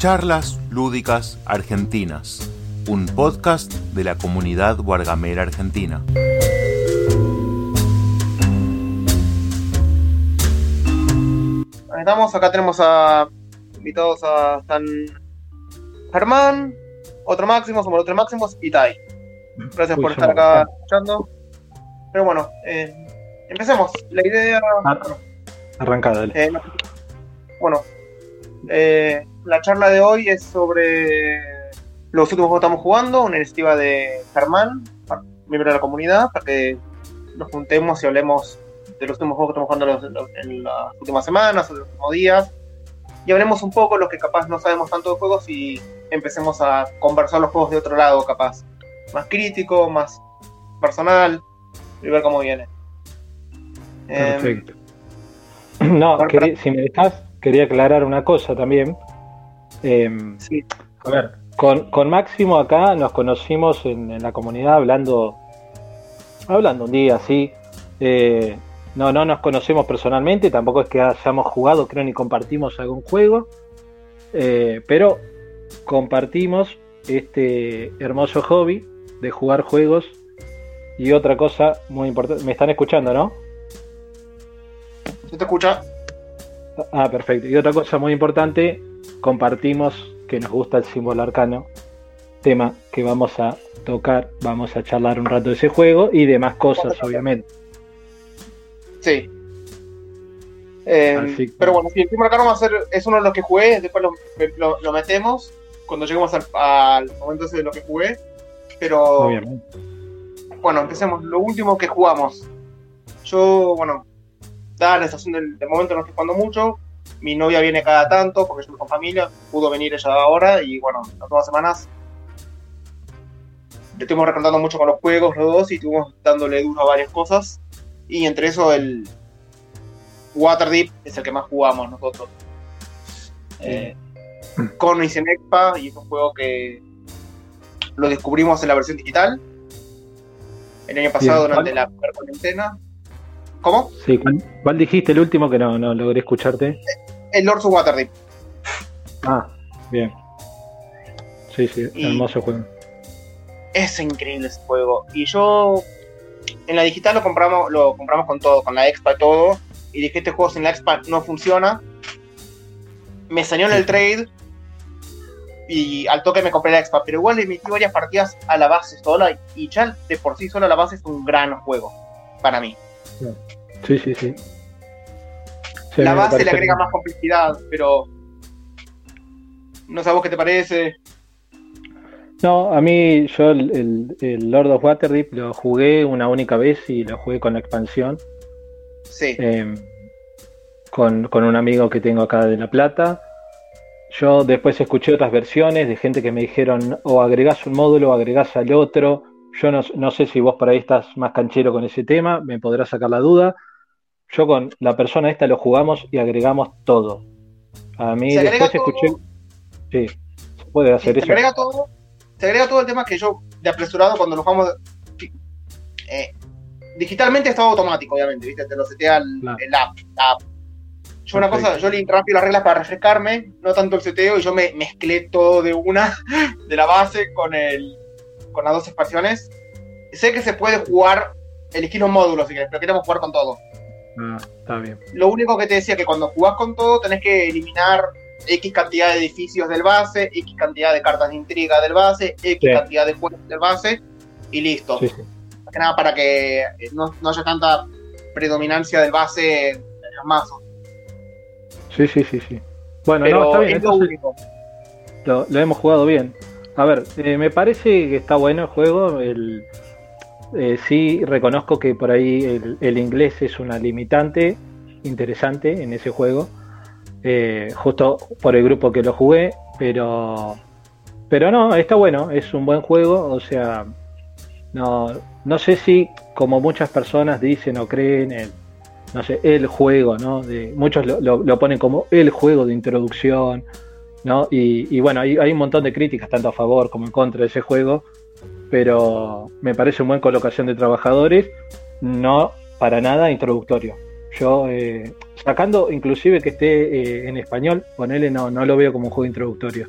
Charlas Lúdicas Argentinas, un podcast de la comunidad Guargamera Argentina. Estamos, acá tenemos a invitados a Stan Germán, otro Máximo, somos los tres Máximos y Tai. Gracias Uy, por estar acá escuchando. Pero bueno, eh, empecemos. La idea. Ah, Arrancada, dale. eh, bueno, eh, la charla de hoy es sobre los últimos juegos que estamos jugando, una iniciativa de Germán, miembro de la comunidad, para que nos juntemos y hablemos de los últimos juegos que estamos jugando en, las últimas semanas o en los últimos días. Y hablemos un poco los que capaz no sabemos tanto de juegos y empecemos a conversar los juegos de otro lado, capaz. Más crítico, más personal, y ver cómo viene. Em, Perfecto. No, quería- si me dejas, quería aclarar una cosa también. Em, sí, a ver, con, con Máximo acá nos conocimos en, en la comunidad hablando, hablando un día, sí. Eh, no, no nos conocemos personalmente, tampoco es que hayamos jugado, creo, ni compartimos algún juego. Eh, pero compartimos este hermoso hobby de jugar juegos. Y otra cosa muy importante, me están escuchando, ¿no? ¿se te escucha? Ah, perfecto. Y otra cosa muy importante, compartimos que nos gusta el símbolo arcano, tema que vamos a tocar, vamos a charlar un rato de ese juego y demás cosas, obviamente. Sí. Eh, que- Pero bueno, sí, el primer arcano va a ser, es uno de los que jugué, después lo, lo- lo metemos cuando lleguemos al, al momento ese de lo que jugué. Pero Obviamente. bueno, empecemos. Lo último que jugamos. Yo, bueno, dada la estación del, del momento no estoy jugando mucho. Mi novia viene cada tanto porque yo estoy con familia. Pudo venir ella ahora y bueno, las dos semanas le estuvimos recordando mucho con los juegos los dos y estuvimos dándole duro a varias cosas. Y entre eso el Waterdeep es el que más jugamos nosotros. Eh, con y sin Expa y es un juego que lo descubrimos en la versión digital el año pasado Bien. durante la cuarentena. ¿Cómo? Sí, ¿cuál, cuál dijiste el último que no, no logré escucharte? El Lords of Waterdeep. Ah, bien. Sí, sí, Y- hermoso juego. Es increíble ese juego. Y yo en la digital lo compramos, lo compramos con todo, con la Expa y todo. Y dije, este juego sin la Expa no funciona. Me salió en el trade. Y al toque me compré la Expa. Pero igual le metí varias partidas a la base sola. Y ya de por sí sola la base es un gran juego. Para mí. Sí, sí, sí. Sí, la base le agrega más complejidad. Pero... No sé a vos qué te parece. No, a mí yo el, el- el Lord of Waterdeep lo jugué una única vez y lo jugué con la expansión. Sí. eh, con, con un amigo que tengo acá de La Plata. Yo después escuché otras versiones de gente que me dijeron o agregás un módulo o agregás al otro. Yo no, no sé si vos por ahí estás más canchero con ese tema, me podrás sacar la duda. Yo con la persona esta lo jugamos y agregamos todo. A mí Se después todo. escuché... Sí, se puede hacer se eso. agrega todo se agrega todo el tema que yo de apresurado cuando lo jugamos eh, digitalmente es todo automático obviamente viste te lo setea el, Claro. el app, la app. yo una cosa yo leí rápido las reglas para refrescarme no tanto el seteo y yo me mezclé todo de una de la base con el con las dos expansiones sé que se puede jugar elegir los módulos si querés, pero queremos jugar con todo Ah, está bien. lo único que te decía que cuando jugás con todo tenés que eliminar X cantidad de edificios del base, X cantidad de cartas de intriga del base, X Sí. cantidad de juegos del base y listo. Sí, sí. Más que nada para que eh, no, no haya tanta predominancia del base en los mazos. Sí, sí, sí, sí. Bueno, Pero no, está bien, es lo entonces único. lo, lo hemos jugado bien. A ver, eh, me parece que está bueno el juego. El, eh, sí, reconozco que por ahí el, el inglés es una limitante interesante en ese juego. Eh, justo por el grupo que lo jugué, pero pero no, está bueno, es un buen juego, o sea, no, no sé si como muchas personas dicen o creen el, no sé, el juego, ¿no? De, muchos lo, lo- ponen como el juego de introducción, ¿no? Y, y bueno, hay, hay un montón de críticas, tanto a favor como en contra de ese juego, pero me parece una buena colocación de trabajadores, no para nada introductorio. Yo, eh, sacando inclusive que esté eh, en español, ponele, no, no lo veo como un juego introductorio.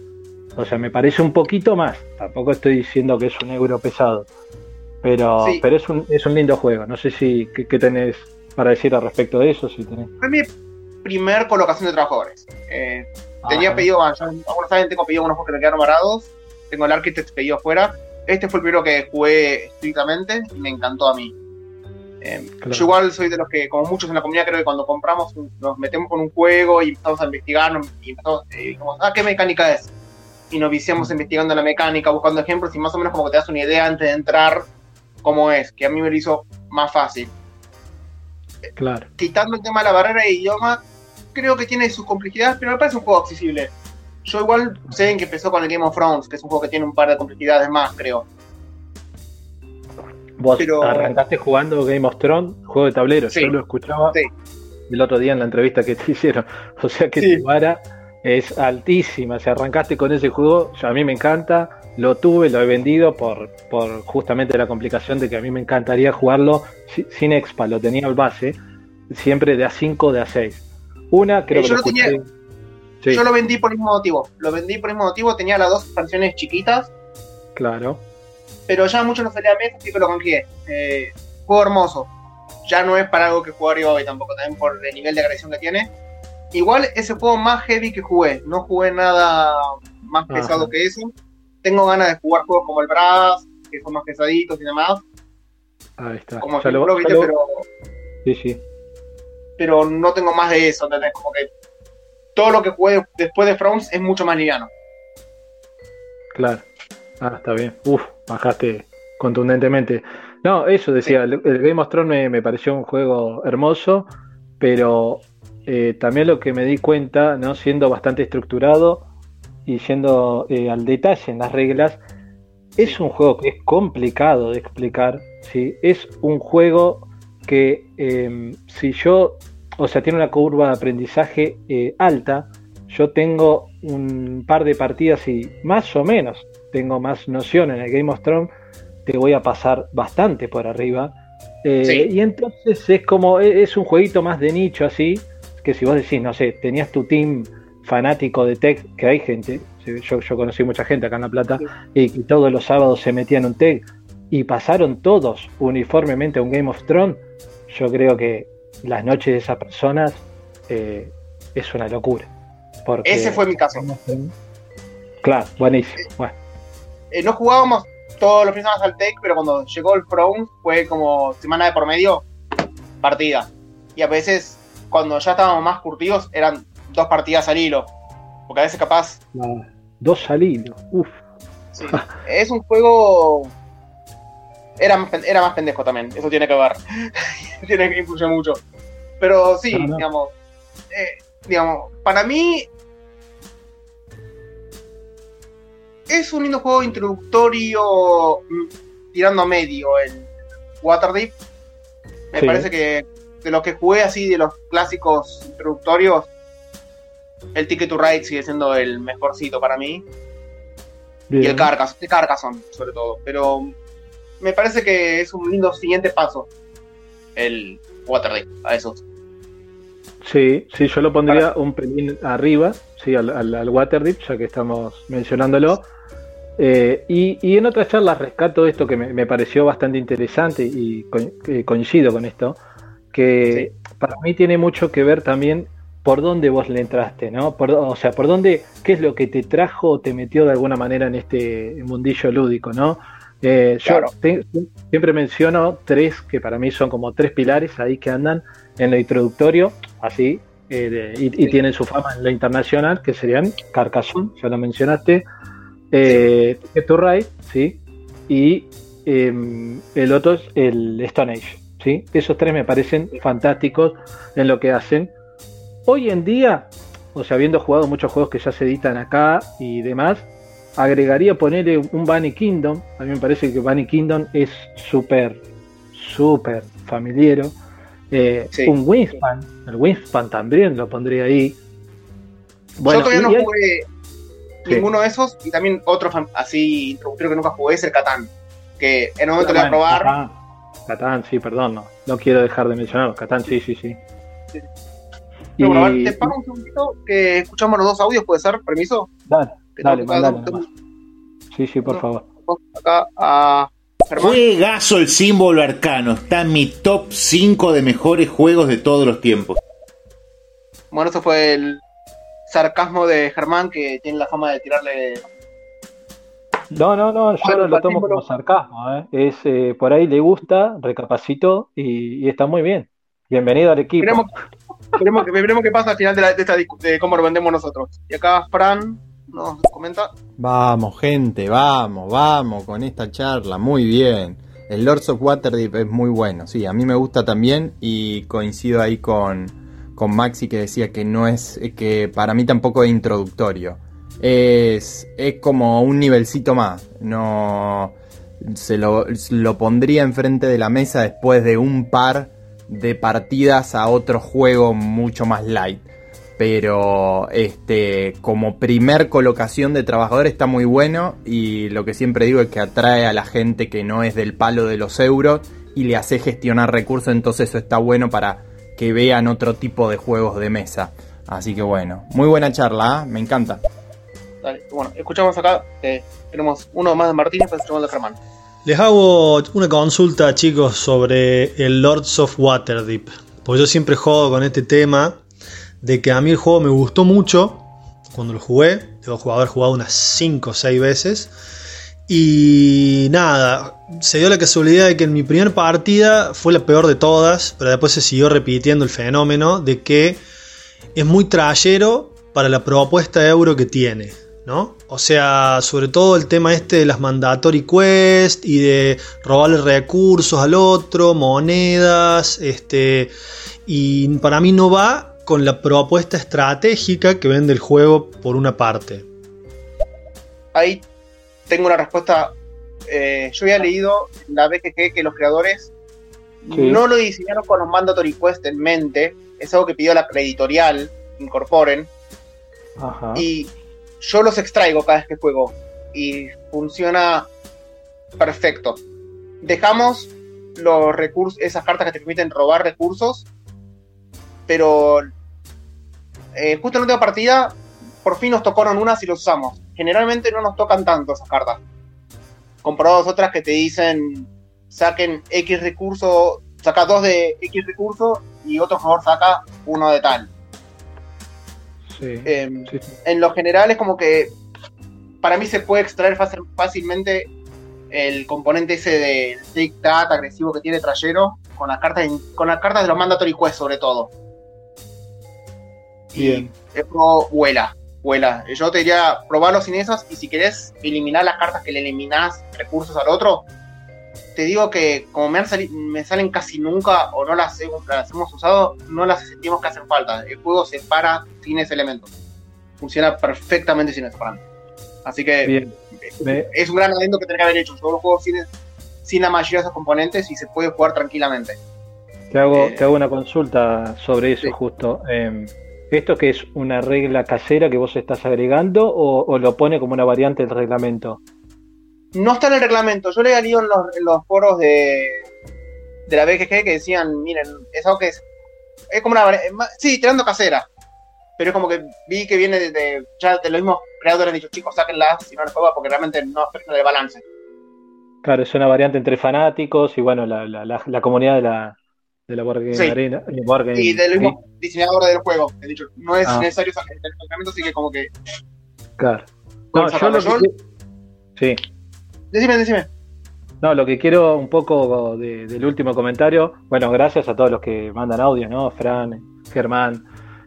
O sea, me parece un poquito más. Tampoco estoy diciendo que es un euro pesado. Pero, pero es, un, es un lindo juego. No sé si qué, tenés para decir al respecto de eso. Si tenés. Fue mi primer colocación de trabajadores. Eh, tenía pedido, algunos saben, tengo pedido unos juegos que me quedaron varados. Tengo el Architect pedido afuera. Este fue el primero que jugué estrictamente y me encantó a mí. Eh, yo igual soy de los que, como muchos en la comunidad, creo que cuando compramos nos metemos con un juego y empezamos a investigar y empezamos, dijimos, ah, ¿qué mecánica es? Y nos viciamos investigando la mecánica, buscando ejemplos y más o menos como que te das una idea antes de entrar cómo es, que a mí me lo hizo más fácil. Claro. Quitando el tema de la barrera de idioma, creo que tiene sus complejidades, pero me parece un juego accesible. Yo igual sé en que empezó con el Game of Thrones, que es un juego que tiene un par de complejidades más, creo. Vos arrancaste jugando Game of Thrones, juego de tablero, yo lo escuchaba el otro día en la entrevista que te hicieron. O sea que tu vara es altísima. Si arrancaste con ese juego, a mí me encanta, lo tuve, lo he vendido por, por justamente la complicación de que a mí me encantaría jugarlo sin expa, lo tenía al base, siempre de A5, de A6. Una, creo eh, que lo, Yo lo vendí por el mismo motivo. Lo vendí por el mismo motivo, tenía las dos expansiones chiquitas. Claro pero ya mucho no salía a mesa, así que lo confié. Eh, juego hermoso. Ya no es para algo que jugaría hoy tampoco, también por el nivel de agresión que tiene. Igual ese juego más heavy que jugué. No jugué nada más pesado que eso. Tengo ganas de jugar juegos como el Brass, que son más pesaditos y demás. Ahí está. Como ya lo, pero. Sí, sí. Pero no tengo más de eso, ¿entendés? Como que todo lo que jugué después de Frowns es mucho más liviano. Claro. Ah, está bien. Uf, bajaste contundentemente. No, eso decía, el, Game of Thrones me, pareció un juego hermoso, pero eh, también lo que me di cuenta, ¿no? siendo bastante estructurado y yendo eh, al detalle en las reglas, es un juego que es complicado de explicar, ¿sí? es un juego que em, si yo, o sea, tiene una curva de aprendizaje eh, alta, yo tengo un par de partidas y más o menos tengo más noción en el Game of Thrones, te voy a pasar bastante por arriba. Eh, y entonces es como, e, es un jueguito más de nicho así, que si vos decís, no sé, tenías tu team fanático de tech, que hay gente, yo, yo conocí mucha gente acá en La Plata, y, todos los sábados se metían un tech, y pasaron todos uniformemente a un Game of Thrones, yo creo que las noches de esas personas eh, es una locura. Porque Ese fue mi caso. Claro, buenísimo. Bueno. Eh, no jugábamos todos los fines al Tech, pero cuando llegó el Pro fue como semana de por medio, partida. Y a veces, cuando ya estábamos más curtidos, eran dos partidas al hilo. Porque a veces capaz. dos al hilo, uff. es un juego. Era, era más pendejo también, eso tiene que ver. tiene que influir mucho. Pero sí, digamos. Eh, digamos, para mí es un lindo juego introductorio mm, tirando a medio el Waterdeep. Me parece que de los que jugué así, de los clásicos introductorios, el Ticket to Ride sigue siendo el mejorcito para mí. Y el Carcassonne, el Carcassonne sobre todo. Pero me parece que es un lindo siguiente paso el Waterdeep a esos. Sí, sí, yo lo pondría un pelín arriba, sí, al, al, Waterdeep, ya que estamos mencionándolo. Eh, y, en otras charlas rescato esto que me, pareció bastante interesante y eh, coincido con esto, que para mí tiene mucho que ver también por dónde vos le entraste, ¿no? o sea, por dónde, qué es lo que te trajo o te metió de alguna manera en este mundillo lúdico, ¿no? Eh, yo siempre menciono tres que para mí son como tres pilares ahí que andan en lo introductorio, así, y, tienen su fama en lo internacional, que serían Carcassonne, ya lo mencionaste, eh, ¿sí? Y em, el otro es el Stone Age, ¿sí? Esos tres me parecen fantásticos en lo que hacen. Hoy en día, o sea, habiendo jugado muchos juegos que ya se editan acá y demás, agregaría ponerle un Bunny Kingdom. A mí me parece que Bunny Kingdom es súper, súper familiero. Eh, un Wingspan, el Wingspan también lo pondría ahí. Bueno, Yo todavía no jugué ninguno de esos, y también otro así introductorio que nunca jugué es el Catán, que en un momento le voy a probar. Catán, sí, perdón, no, no quiero dejar de mencionarlo, Catán, sí, sí, sí. Y... bueno, te paro un segundito que escuchamos los dos audios, ¿puede ser? ¿Permiso? Dale, dale, mandale. Sí, sí, por favor. Acá a Juegazo el símbolo arcano. Está en mi top 5 de mejores juegos de todos los tiempos. Bueno, eso fue el sarcasmo de Germán que tiene la fama de tirarle. No, no, no, yo no lo tomo como sarcasmo. ¿eh? Es, eh, por ahí le gusta, recapacitó y, está muy bien. Bienvenido al equipo. Veremos, veremos, qué pasa al final de, la, de esta de cómo lo vendemos nosotros. Y acá Fran nos comenta. Vamos, gente, vamos, vamos con esta charla. Muy bien. El Lords of Waterdeep es muy bueno. Sí, a mí me gusta también y coincido ahí con, con Maxi que decía que no es, que para mí tampoco es introductorio. Es, es como un nivelcito más. No se lo, lo pondría enfrente de la mesa después de un par de partidas a otro juego mucho más light pero este como primer colocación de trabajador está muy bueno y lo que siempre digo es que atrae a la gente que no es del palo de los euros y le hace gestionar recursos, entonces eso está bueno para que vean otro tipo de juegos de mesa. Así que bueno, muy buena charla, ¿eh? me encanta. Dale, bueno, escuchamos acá, tenemos uno más de Martínez, pues escuchamos de Germán. Les hago una consulta, chicos, sobre el Lords of Waterdeep. Porque yo siempre juego con este tema de que a mí el juego me gustó mucho cuando lo jugué. Debo haber jugado unas 5 o 6 veces. Y nada, se dio la casualidad de que en mi primera partida fue la peor de todas, pero después se siguió repitiendo el fenómeno de que es muy trayero para la propuesta de euro que tiene. ¿no? O sea, sobre todo el tema este de las mandatory quest y de robarle recursos al otro, monedas, este, y para mí no va con la propuesta estratégica que vende el juego por una parte. Ahí tengo una respuesta. Eh, yo había leído en la BGG que los creadores no lo diseñaron con los mandatory quest en mente. Es algo que pidió la editorial incorporen. Y yo los extraigo cada vez que juego. Y funciona perfecto. Dejamos los recursos, esas cartas que te permiten robar recursos pero eh, justo en la última partida, por fin nos tocaron unas y los usamos. Generalmente no nos tocan tanto esas cartas. Comparados otras que te dicen saquen X recurso, saca dos de X recurso y otro jugador saca uno de tal. Em, en lo general es como que para mí se puede extraer fácilmente el componente ese de dictat agresivo que tiene Trayero con las cartas con las cartas de los mandatory quest sobre todo. Y eso vuela, vuela. Yo te diría probarlo sin esas y si querés eliminar las cartas que le eliminás recursos al otro, te digo que como me, me salen casi nunca o no las, hemos usado, no las sentimos que hacen falta. El juego se para sin ese elemento. Funciona perfectamente sin ese Así que es un gran adendo que tenés que haber hecho. Yo lo juego sin, sin la mayoría de esos componentes y se puede jugar tranquilamente. Te hago, eh, te hago una consulta sobre eso justo. Em, ¿Esto que es una regla casera que vos estás agregando o, lo pone como una variante del reglamento? No está en el reglamento. Yo le leído en los, en los foros de, de la BGG que decían, miren, es algo que es, es como una... Sí, tirando casera. Pero es como que vi que viene de, ya de los mismos creadores han dicho, chicos, sáquenla si no les juega porque realmente no afecta el balance. Claro, es una variante entre fanáticos y bueno, la, la, la comunidad de la, de la Board sí. Arena. y del mismo diseñador del juego. He dicho, no es ah. necesario el tratamiento, así que como que. Claro. No, yo lo que... Sí. Decime, decime. No, lo que quiero un poco del último comentario, bueno, gracias a todos los que mandan audio, ¿no? Fran, Germán,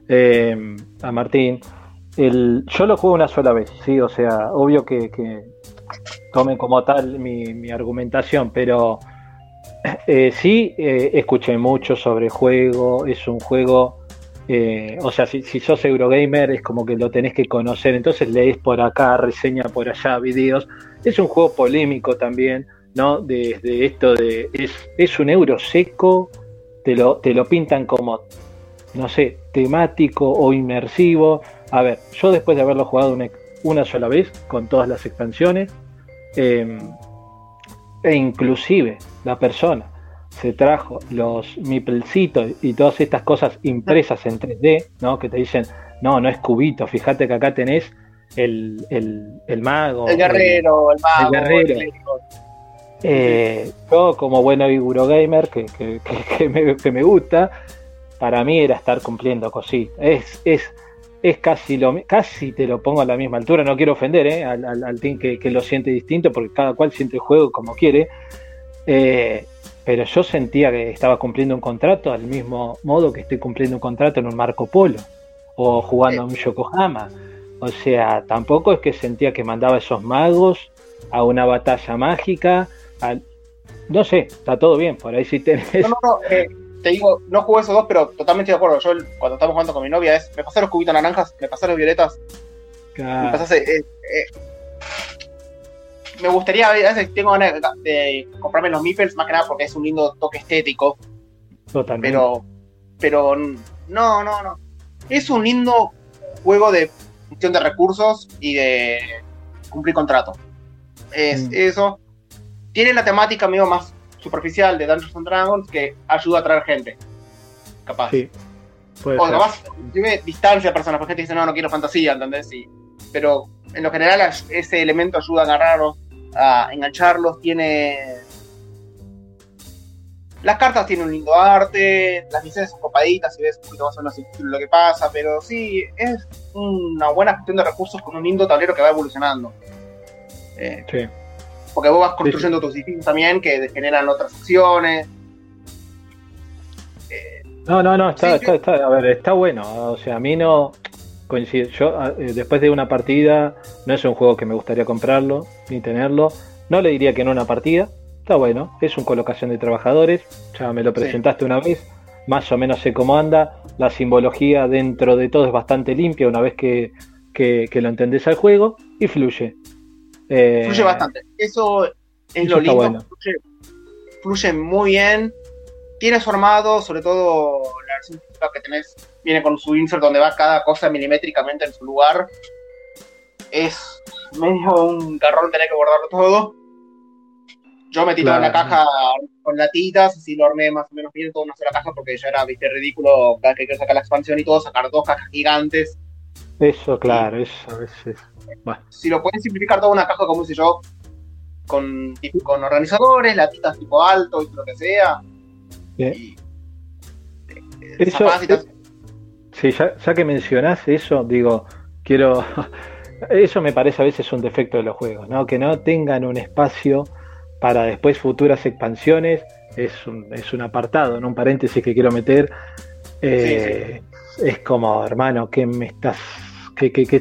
eh, a Martín. El, yo lo juego una sola vez, sí, o sea, obvio que, que tomen como tal mi, mi argumentación, pero eh, sí, eh, escuché mucho sobre el juego, es un juego, eh, o sea, si, sos Eurogamer es como que lo tenés que conocer, entonces lees por acá, reseña por allá, videos, es un juego polémico también, ¿no? Desde esto de, es, es un euro seco, te lo, te lo pintan como, no sé, temático o inmersivo. A ver, yo después de haberlo jugado una, una sola vez, con todas las expansiones, eh, e inclusive la persona se trajo los mipelcitos y todas estas cosas impresas en 3D, ¿no? Que te dicen, no, no es cubito, fíjate que acá tenés el, el, mago. El guerrero, el, mago. El guerrero. Eh, yo como buen Eurogamer que, que, que, me, que me gusta, para mí era estar cumpliendo cosí. Es, es, es casi lo casi te lo pongo a la misma altura. No quiero ofender ¿eh? al, al, team que, lo siente distinto, porque cada cual siente el juego como quiere. Eh, pero yo sentía que estaba cumpliendo un contrato al mismo modo que estoy cumpliendo un contrato en un Marco Polo o jugando a un Yokohama. O sea, tampoco es que sentía que mandaba esos magos a una batalla mágica. No sé, está todo bien, por ahí sí tenés. No, no, no, eh, te digo, no jugué esos dos, pero totalmente de acuerdo. Yo cuando estamos jugando con mi novia es, me pasé los cubitos naranjas, me pasé los violetas. Me pasé, eh, eh, me gustaría, a veces tengo ganas de comprarme los Meeples, más que nada porque es un lindo toque estético. Totalmente. Pero, pero no, no, no. Es un lindo juego de función de recursos y de cumplir contrato. Es mm. eso. Tiene la temática medio más superficial de Dungeons and Dragons que ayuda a atraer gente. Capaz. Sí. o capaz tiene distancia a personas, porque gente dice, no, no quiero fantasía, ¿entendés? Sí. Pero en lo general ese elemento ayuda a agarrarlos, a engancharlos, tiene... Las cartas tienen un lindo arte, las misiones son copaditas y ves un poquito más o menos lo que pasa, pero sí, es una buena gestión de recursos con un lindo tablero que va evolucionando. Eh, sí. Porque vos vas construyendo tus edificios también que generan otras acciones. Eh, no, no, no, está, está, a ver, está bueno. O sea, a mí no coincide. Yo, eh, después de una partida, no es un juego que me gustaría comprarlo ni tenerlo. No le diría que en una partida. Está bueno, es un colocación de trabajadores. Ya me lo presentaste una vez. Más o menos sé cómo anda. La simbología dentro de todo es bastante limpia una vez que, que, que lo entendés al juego y fluye. Eh, fluye bastante. Eso es lo lindo. Fluye, muy bien. Tiene su armado, sobre todo la versión que tenés, viene con su insert donde va cada cosa milimétricamente en su lugar. Es medio un garrón tener que guardarlo todo. Yo metí todo en la caja con latitas, así lo armé más o menos bien todo una sola caja porque ya era, viste, ridículo cada que quiero sacar la expansión y todo, sacar dos cajas gigantes. Eso, claro, eso a Si lo pueden simplificar toda una caja, como hice yo, con, con organizadores, latitas tipo alto y lo que sea. Y, eh, eso, sí, ya, ya, que mencionás eso, digo, quiero. Eso me parece a veces un defecto de los juegos, ¿no? Que no tengan un espacio para después futuras expansiones. Es un, es un apartado, en un paréntesis que quiero meter. Eh, es como, hermano, ¿qué me estás que, que, que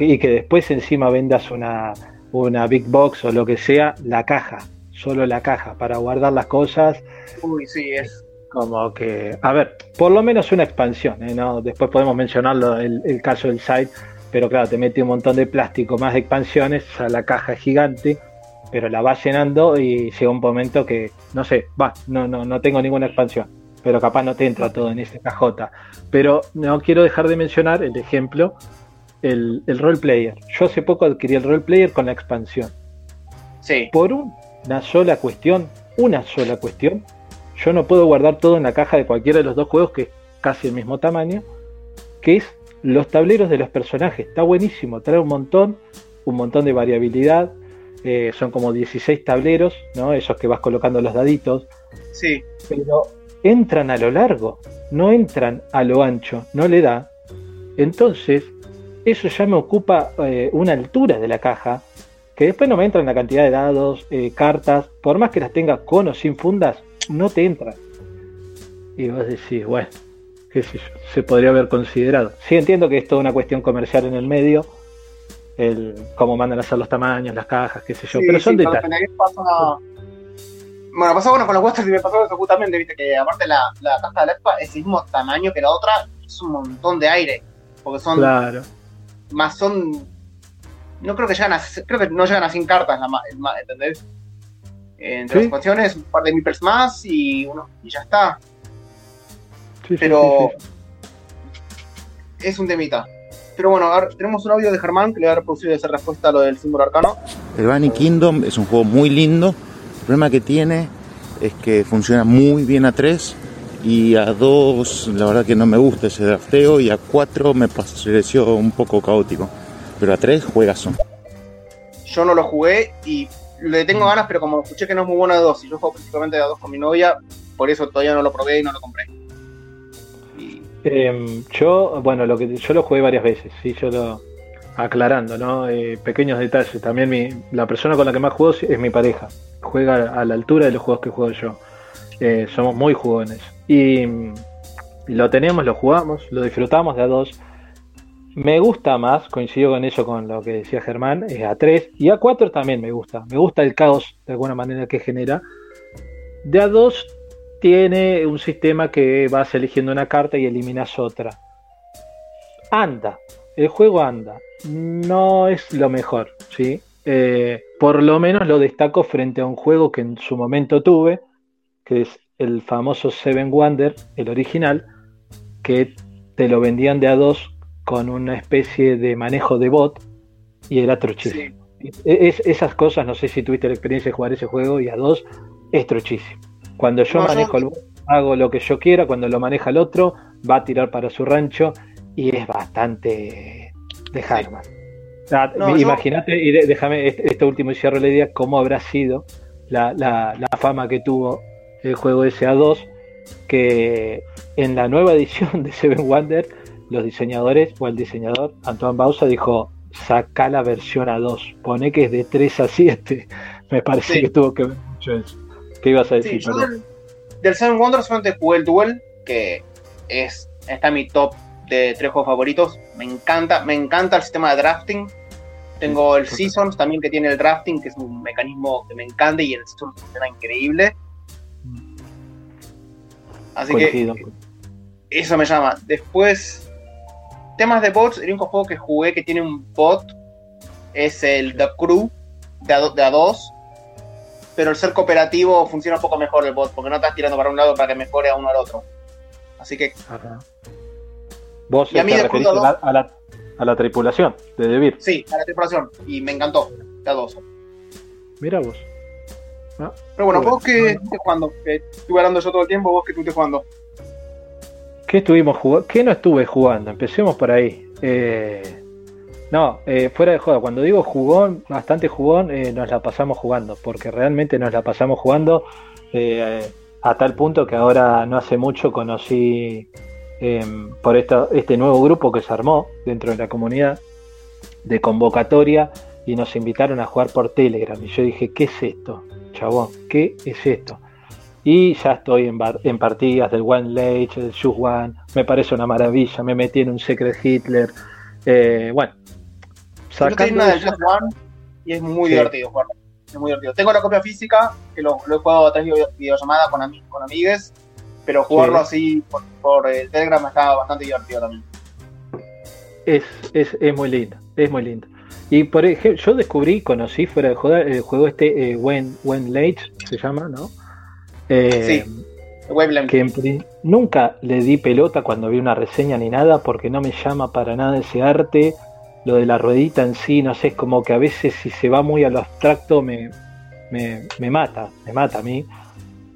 y que después encima vendas una, una big box o lo que sea, la caja, solo la caja para guardar las cosas. Uy, sí, es. Como que, a ver, por lo menos una expansión, ¿eh? ¿no? Después podemos mencionarlo, el, el caso del site, pero claro, te mete un montón de plástico, más de expansiones, o sea, la caja es gigante, pero la vas llenando y llega un momento que, no sé, va, no, no, no tengo ninguna expansión, pero capaz no te entra todo en esa cajota. Pero no quiero dejar de mencionar el ejemplo el, el role player. Yo hace poco adquirí el role player con la expansión. Sí. Por una sola cuestión, una sola cuestión, yo no puedo guardar todo en la caja de cualquiera de los dos juegos que es casi el mismo tamaño, que es los tableros de los personajes. Está buenísimo, trae un montón, un montón de variabilidad. Eh, son como 16 tableros, ¿no? Esos que vas colocando los daditos. Sí. Pero entran a lo largo, no entran a lo ancho, no le da. Entonces, eso ya me ocupa eh, una altura de la caja, que después no me entra en la cantidad de dados, eh, cartas, por más que las tenga con o sin fundas, no te entra. Y vos decís, bueno, qué sé yo, se podría haber considerado. Sí entiendo que es toda una cuestión comercial en el medio, el cómo mandan a hacer los tamaños, las cajas, qué sé yo, pero son detalles. Bueno, pasó bueno con los Western y me pasó eso justamente, viste, que aparte la, la caja de la ESPA es el mismo tamaño que la otra, es un montón de aire, porque son claro más son. No creo que llegan a. Creo que no llegan a 100 cartas, ¿entendés? Entre las expansiones, un par de meeples más y uno y ya está. Pero. es un temita. Pero bueno, ahora tenemos un audio de Germán que le va a reproducir esa respuesta a lo del símbolo arcano. El Bunny Kingdom es un juego muy lindo. El problema que tiene es que funciona muy bien a 3 y a 2 la verdad que no me gusta ese drafteo y a 4 me pareció un poco caótico. Pero a 3 son. Yo no lo jugué y le tengo ganas, pero como escuché que no es muy bueno a 2 y yo juego principalmente a 2 con mi novia, por eso todavía no lo probé y no lo compré. Em, yo, bueno, lo que yo lo jugué varias veces, sí, yo lo aclarando, ¿no? Eh, pequeños detalles. También mi, la persona con la que más juego es mi pareja. Juega a la altura de los juegos que juego yo. Eh, somos muy jugones. Y lo tenemos, lo jugamos, lo disfrutamos de a dos. Me gusta más, coincido con eso, con lo que decía Germán, es a 3 y a 4 también me gusta. Me gusta el caos de alguna manera que genera. De a 2 tiene un sistema que vas eligiendo una carta y eliminas otra. Anda, el juego anda. No es lo mejor, ¿sí? Eh, por lo menos lo destaco frente a un juego que en su momento tuve, que es el famoso Seven Wonder, el original, que te lo vendían de a dos con una especie de manejo de bot y era truchísimo. Es, esas cosas, no sé si tuviste la experiencia de jugar ese juego y a dos es truchísimo. Cuando yo manejo el hago lo que yo quiera, cuando lo maneja el otro, va a tirar para su rancho y es bastante de Harman. Imagínate, y déjame este, este, último y cierro la idea, cómo habrá sido la, fama que tuvo el juego SA2, que en la nueva edición de Seven Wonder, los diseñadores o el diseñador Antoine Bausa dijo, saca la versión A2, pone que es de 3 a 7. Me parece que tuvo que ver mucho eso. ¿Qué ibas a decir? del, Seven Wonders solamente jugué el Duel, que es está en mi top de tres juegos favoritos. Me encanta, me encanta el sistema de drafting. Tengo el Seasons también que tiene el drafting, que es un mecanismo que me encanta y el Seasons funciona increíble. Así que eso me llama. Después, temas de bots, el único juego que jugué que tiene un bot es el The Crew de A2 pero el ser cooperativo funciona un poco mejor el bot, porque no estás tirando para un lado para que mejore a uno al otro. Así que. ¿Vos te referís a, la, a, la, tripulación de Debir? Sí, a la tripulación. Y me encantó. La dos. Mira vos. Pero bueno, vos que estuviste jugando. Que estuve hablando yo todo el tiempo, vos que estuviste jugando. ¿Qué estuvimos jugando? ¿Qué no estuve jugando? Empecemos por ahí. Eh, no, eh, fuera de joda, cuando digo jugón, bastante jugón, eh, nos la pasamos jugando, porque realmente nos la pasamos jugando a tal punto que ahora no hace mucho conocí em, por este nuevo grupo que se armó dentro de la comunidad de convocatoria y nos invitaron a jugar por Telegram. Y yo dije, ¿qué es esto? Chabón, ¿qué es esto? Y ya estoy en, en partidas del One Lage, del Shoot One, me parece una maravilla, me metí en un Secret Hitler. bueno, y es muy divertido Es muy divertido. Tengo la copia física, que lo, he jugado a través de videollamada con, con amigues, pero jugarlo así por, el Telegram está bastante divertido también. Es, es, es muy lindo, es muy lindo. Y por ejemplo, yo descubrí, conocí fuera de juego, el juego este, eh, When, When Late, se llama, ¿no? Eh, sí. Que nunca le di pelota cuando vi una reseña ni nada porque no me llama para nada ese arte lo de la ruedita en sí, no sé, es como que a veces si se va muy a lo abstracto me, me, mata, me mata a mí.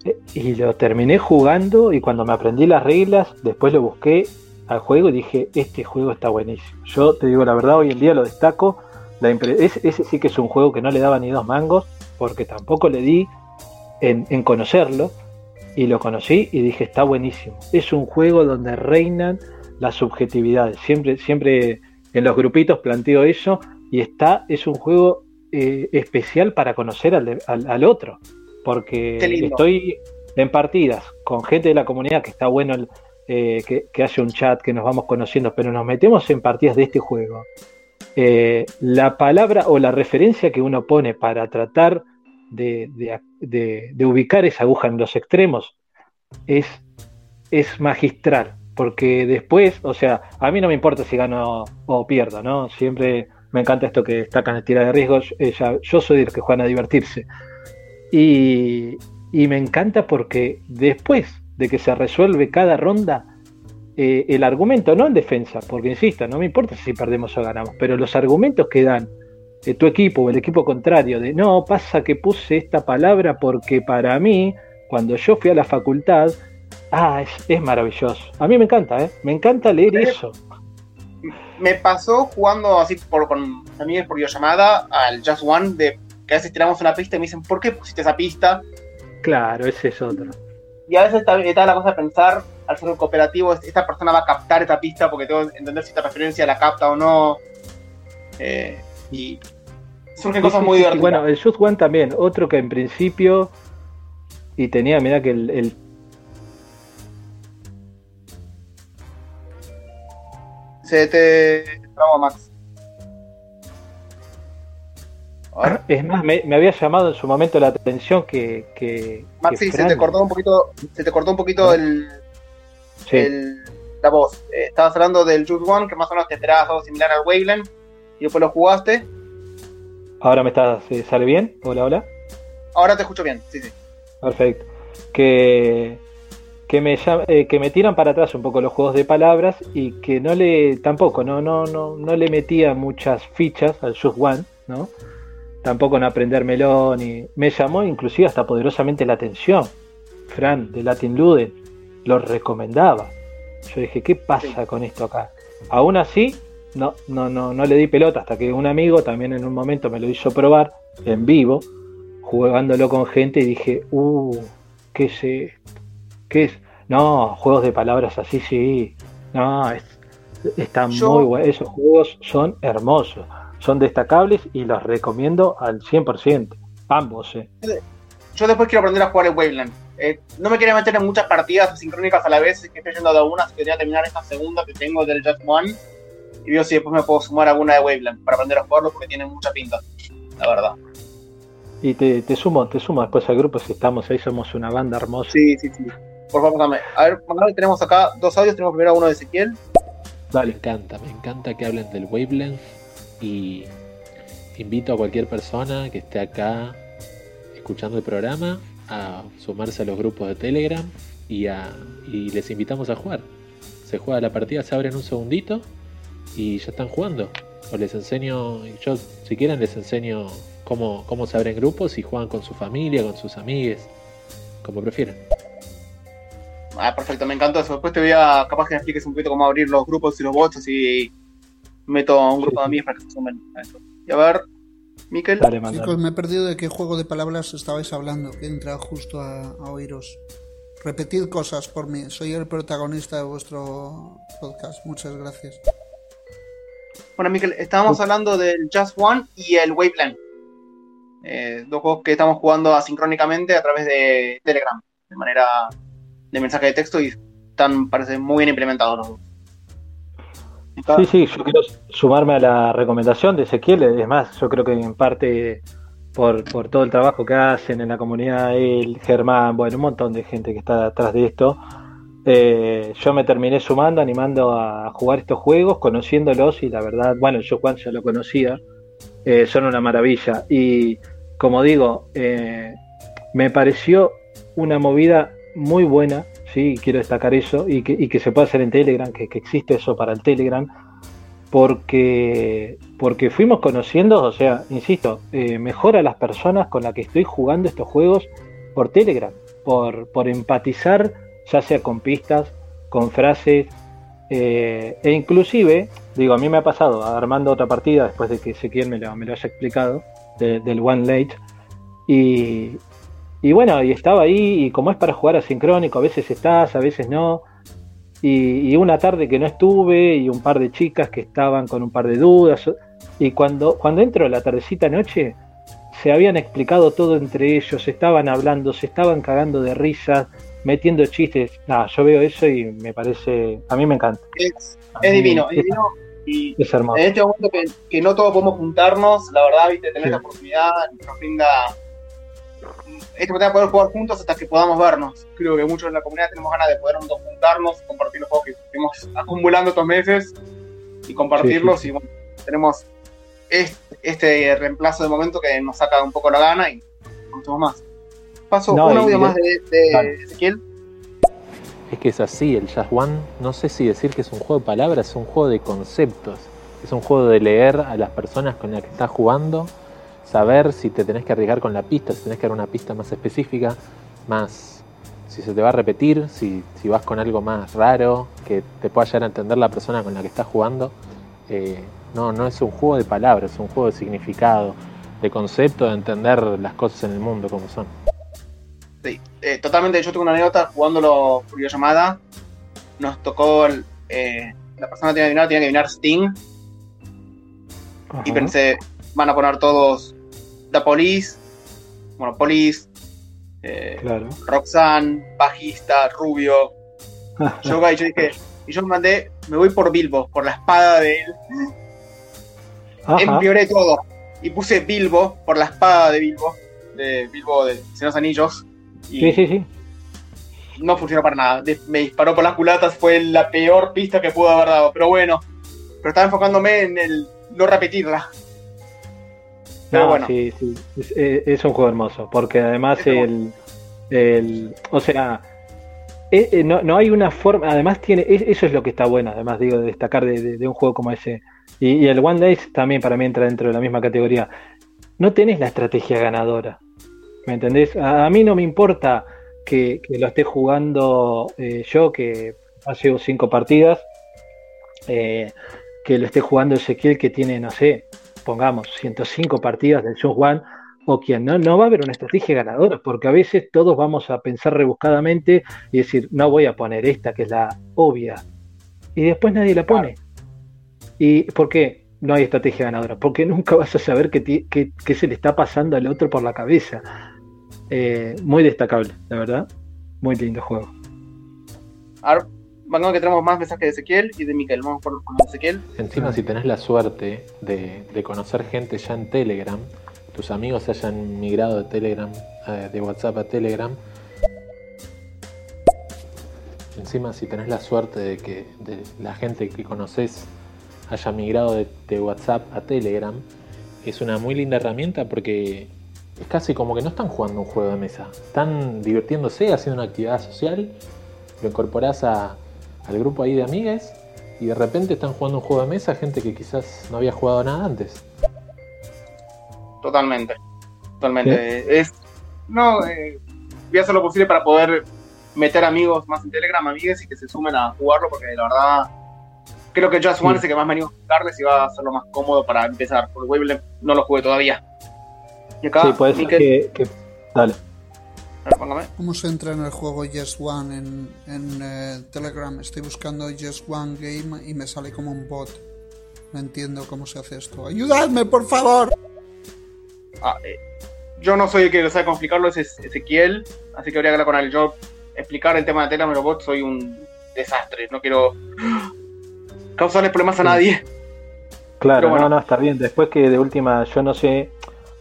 Eh, y lo terminé jugando y cuando me aprendí las reglas, después lo busqué al juego y dije, este juego está buenísimo. Yo te digo la verdad, hoy en día lo destaco. La ese, sí que es un juego que no le daba ni dos mangos, porque tampoco le di en, en conocerlo. Y lo conocí y dije, está buenísimo. Es un juego donde reinan las subjetividades. Siempre, siempre en los grupitos planteo eso y está, es un juego eh, especial para conocer al, otro, porque estoy en partidas con gente de la comunidad que está bueno eh, que, hace un chat, que nos vamos conociendo, pero nos metemos en partidas de este juego. Eh, la palabra o la referencia que uno pone para tratar de, ubicar esa aguja en los extremos es, es magistral porque después, o sea, a mí no me importa si gano o pierdo, ¿no? Siempre me encanta esto que destacan el tira de riesgos, yo soy de los que juegan a divertirse. Y, me encanta porque después de que se resuelve cada ronda, eh, el argumento, no en defensa, porque insisto, no me importa si perdemos o ganamos, pero los argumentos que dan eh, tu equipo o el equipo contrario de no, pasa que puse esta palabra porque para mí cuando yo fui a la facultad, ah, es, es maravilloso. A mí me encanta, ¿eh? Me encanta leer eso. Me pasó jugando así por, con amigos por videollamada al Just One, de que a veces tiramos una pista y me dicen, ¿por qué pusiste esa pista? Claro, ese es otro. Y a veces está, está la cosa de pensar, al ser un cooperativo, esta persona va a captar esta pista porque tengo que entender si esta referencia la capta o no. Eh, y surgen cosas muy divertidas. Bueno, el Just One también, otro que en principio. Y tenía, mira que el, el- Se te traba Max. Es más, me, me había llamado en su momento la atención que. que Maxi, que se te cortó un poquito, se te cortó un poquito el, Sí, el- la voz. Eh, estabas hablando del Just One, que más o menos te esperabas algo similar al Waveland, y después lo jugaste. ahora me está, ¿se ¿sale bien? Hola, hola. Ahora te escucho bien, sí, sí. Perfecto. Que, que, me, eh, que me tiran para atrás un poco los juegos de palabras y que no le, tampoco, no, no, no, no le metía muchas fichas al Just One, ¿no? Tampoco en aprendérmelo, ni. Me llamó inclusive hasta poderosamente la atención. Fran, de Latin Luden, lo recomendaba. Yo dije, ¿qué pasa con esto acá? Aún así, no, no, no, no le di pelota hasta que un amigo también en un momento me lo hizo probar en vivo jugándolo con gente y dije, uh, ¿qué es esto? ¿Qué es? No, juegos de palabras así, sí. No, es, están Yo- muy buenos. Esos juegos son hermosos, son destacables y los recomiendo al 100%. Ambos, eh. Yo después quiero aprender a jugar el Waveland. Eh, no me quería meter en muchas partidas sincrónicas a la vez, que estoy yendo de una, así que quería terminar esta segunda que tengo del Just One. Y veo si después me puedo sumar a alguna de Waveland para aprender a jugarlo porque tiene mucha pinta, la verdad. Y te, te sumo, te sumo después al grupo si estamos ahí, somos una banda hermosa. Sí, sí, sí. Por favor, dame. A ver, tenemos acá dos audios. Tenemos primero uno de Ezequiel. Me Dale. encanta, me encanta que hablen del wavelength y invito a cualquier persona que esté acá escuchando el programa a sumarse a los grupos de Telegram y, a, y les invitamos a jugar. Se juega la partida, se abre en un segundito y ya están jugando. O les enseño, yo si quieren les enseño cómo, cómo se abren grupos y juegan con su familia, con sus amigues, como prefieran. Ah, perfecto, me encantó eso. Después te voy a, capaz que me expliques un poquito cómo abrir los grupos y los bots, así meto a un grupo de amigos para que se sumen a eso. Y a ver, Miquel. Dale. Chicos, me he perdido de qué juego de palabras estabais hablando, que he entrado justo a, a oíros. Repetid cosas por mí, soy el protagonista de vuestro podcast. Muchas gracias. Bueno, Miquel, estábamos hablando del Just One y el Waveland. Eh, dos juegos que estamos jugando asincrónicamente a través de Telegram, de manera de mensaje de texto y están, parece, muy bien implementados los dos. Sí, sí, yo quiero sumarme a la recomendación de Ezequiel. Es más, yo creo que en parte por, por todo el trabajo que hacen en la comunidad, él, Germán, bueno, un montón de gente que está detrás de esto. eh, yo me terminé sumando, animando a jugar estos juegos, conociéndolos y la verdad, bueno, yo Juan ya lo conocía, eh, son una maravilla. Y como digo, eh, me pareció una movida muy buena, sí, quiero destacar eso, y que, se puede hacer en Telegram, que, existe eso para el Telegram, porque, porque fuimos conociendo, o sea, insisto, eh, mejor a las personas con las que estoy jugando estos juegos por Telegram, por, por empatizar, ya sea con pistas, con frases, eh, e inclusive, digo, a mí me ha pasado armando otra partida después de que Ezequiel me lo, me lo haya explicado, de- del One Late, y, y bueno, y estaba ahí, y como es para jugar asincrónico, a veces estás, a veces no. Y, y una tarde que no estuve, y un par de chicas que estaban con un par de dudas. Y cuando, cuando entro la tardecita noche, se habían explicado todo entre ellos, estaban hablando, se estaban cagando de risas, metiendo chistes. Nada, yo veo eso y me parece. A mí me encanta. Es, divino, es divino. Y Es hermoso. en este momento que, que no todos podemos juntarnos, la verdad, viste, tener Sí. la oportunidad nos brinda esta oportunidad de poder jugar juntos hasta que podamos vernos. Creo que muchos en la comunidad tenemos ganas de poder juntarnos, compartir los juegos que estuvimos acumulando estos meses y compartirlos. Sí, sí, Y bueno, tenemos este, este reemplazo de momento que nos saca un poco la gana y no más. Paso No, un audio más de. Ezequiel. Es que es así, el Just One, no sé si decir que es un juego de palabras, es un juego de conceptos. Es un juego de leer a las personas con las que estás jugando, saber si te tenés que arriesgar con la pista, si tenés que dar una pista más específica. más, si se te va a repetir, si, si vas con algo más raro, que te pueda llegar a entender la persona con la que estás jugando. Eh, no, no es un juego de palabras, es un juego de significado, de concepto, de entender las cosas en el mundo como son. Sí, eh, totalmente. Yo tengo una anécdota jugándolo por videollamada. Nos tocó. el- eh, la persona que tenía que adivinar, tenía que adivinar Sting. Y pensé, van a poner todos Police. Bueno, Police. eh, Claro. Roxanne, bajista, rubio. Yo, y yo dije. Y yo me mandé, me voy por Bilbo, por la espada de él. Ajá. Empeoré todo. Y puse Bilbo por la espada de Bilbo. De Bilbo de los Anillos. Y Sí, sí, sí. no funcionó para nada. Me disparó por las culatas, fue la peor pista que pudo haber dado. Pero bueno, pero estaba enfocándome en el no repetirla. Pero No, bueno, sí, sí. Es, eh, es un juego hermoso, porque además el, el. O sea, eh, eh, no, no hay una forma. Además, tiene. es- Eso es lo que está bueno, además, digo, de destacar de, de- de un juego como ese. Y, y el One Days también para mí entra dentro de la misma categoría. No tenés la estrategia ganadora. ¿Me entendés? A, a mí no me importa que, que lo esté jugando eh, yo, que hace cinco partidas, eh, que lo esté jugando Ezequiel, que tiene, no sé, pongamos 105 partidas del Just One, o quien no, no va a haber una estrategia ganadora, porque a veces todos vamos a pensar rebuscadamente y decir, no voy a poner esta que es la obvia, y después nadie la pone. ¿Y por qué no hay estrategia ganadora? Porque nunca vas a saber qué, qué- qué se le está pasando al otro por la cabeza. Eh, muy destacable, la verdad. Muy lindo juego. ahora vamos que tenemos más mensajes de Ezequiel y de Miquel. Vamos por con Ezequiel. Encima, si tenés la suerte de, conocer gente ya en Telegram, tus amigos hayan migrado de Telegram, eh, de WhatsApp a Telegram. Encima, si tenés la suerte de que la gente que conoces haya migrado de, de WhatsApp a Telegram, es una muy linda herramienta porque es casi como que no están jugando un juego de mesa, están divirtiéndose, haciendo una actividad social, lo incorporás a, al grupo ahí de amigues y de repente están jugando un juego de mesa gente que quizás no había jugado nada antes. Totalmente. Totalmente. Es. No, eh, voy a hacer lo posible para poder meter amigos más en Telegram, amigues, y que se sumen a jugarlo, porque la verdad. Creo que Just One Sí. es el que más me animo a explicarles y va a ser lo más cómodo para empezar. Porque Waveland no lo jugué todavía. Y acá, sí, puede ser que- Dale. Póngame. ¿Cómo se entra en el juego Just One en, en eh, Telegram? Estoy buscando Just One Game y me sale como un bot. No entiendo cómo se hace esto. ¡Ayudadme, por favor! Ah, eh, yo no soy el que lo sabe cómo explicarlo, es Eze- Ezequiel, así que habría que hablar con él. Yo explicar el tema de Telegram y robot soy un desastre, no quiero causarle problemas a nadie. Claro, bueno. no, no, está bien. Después que de última, yo no sé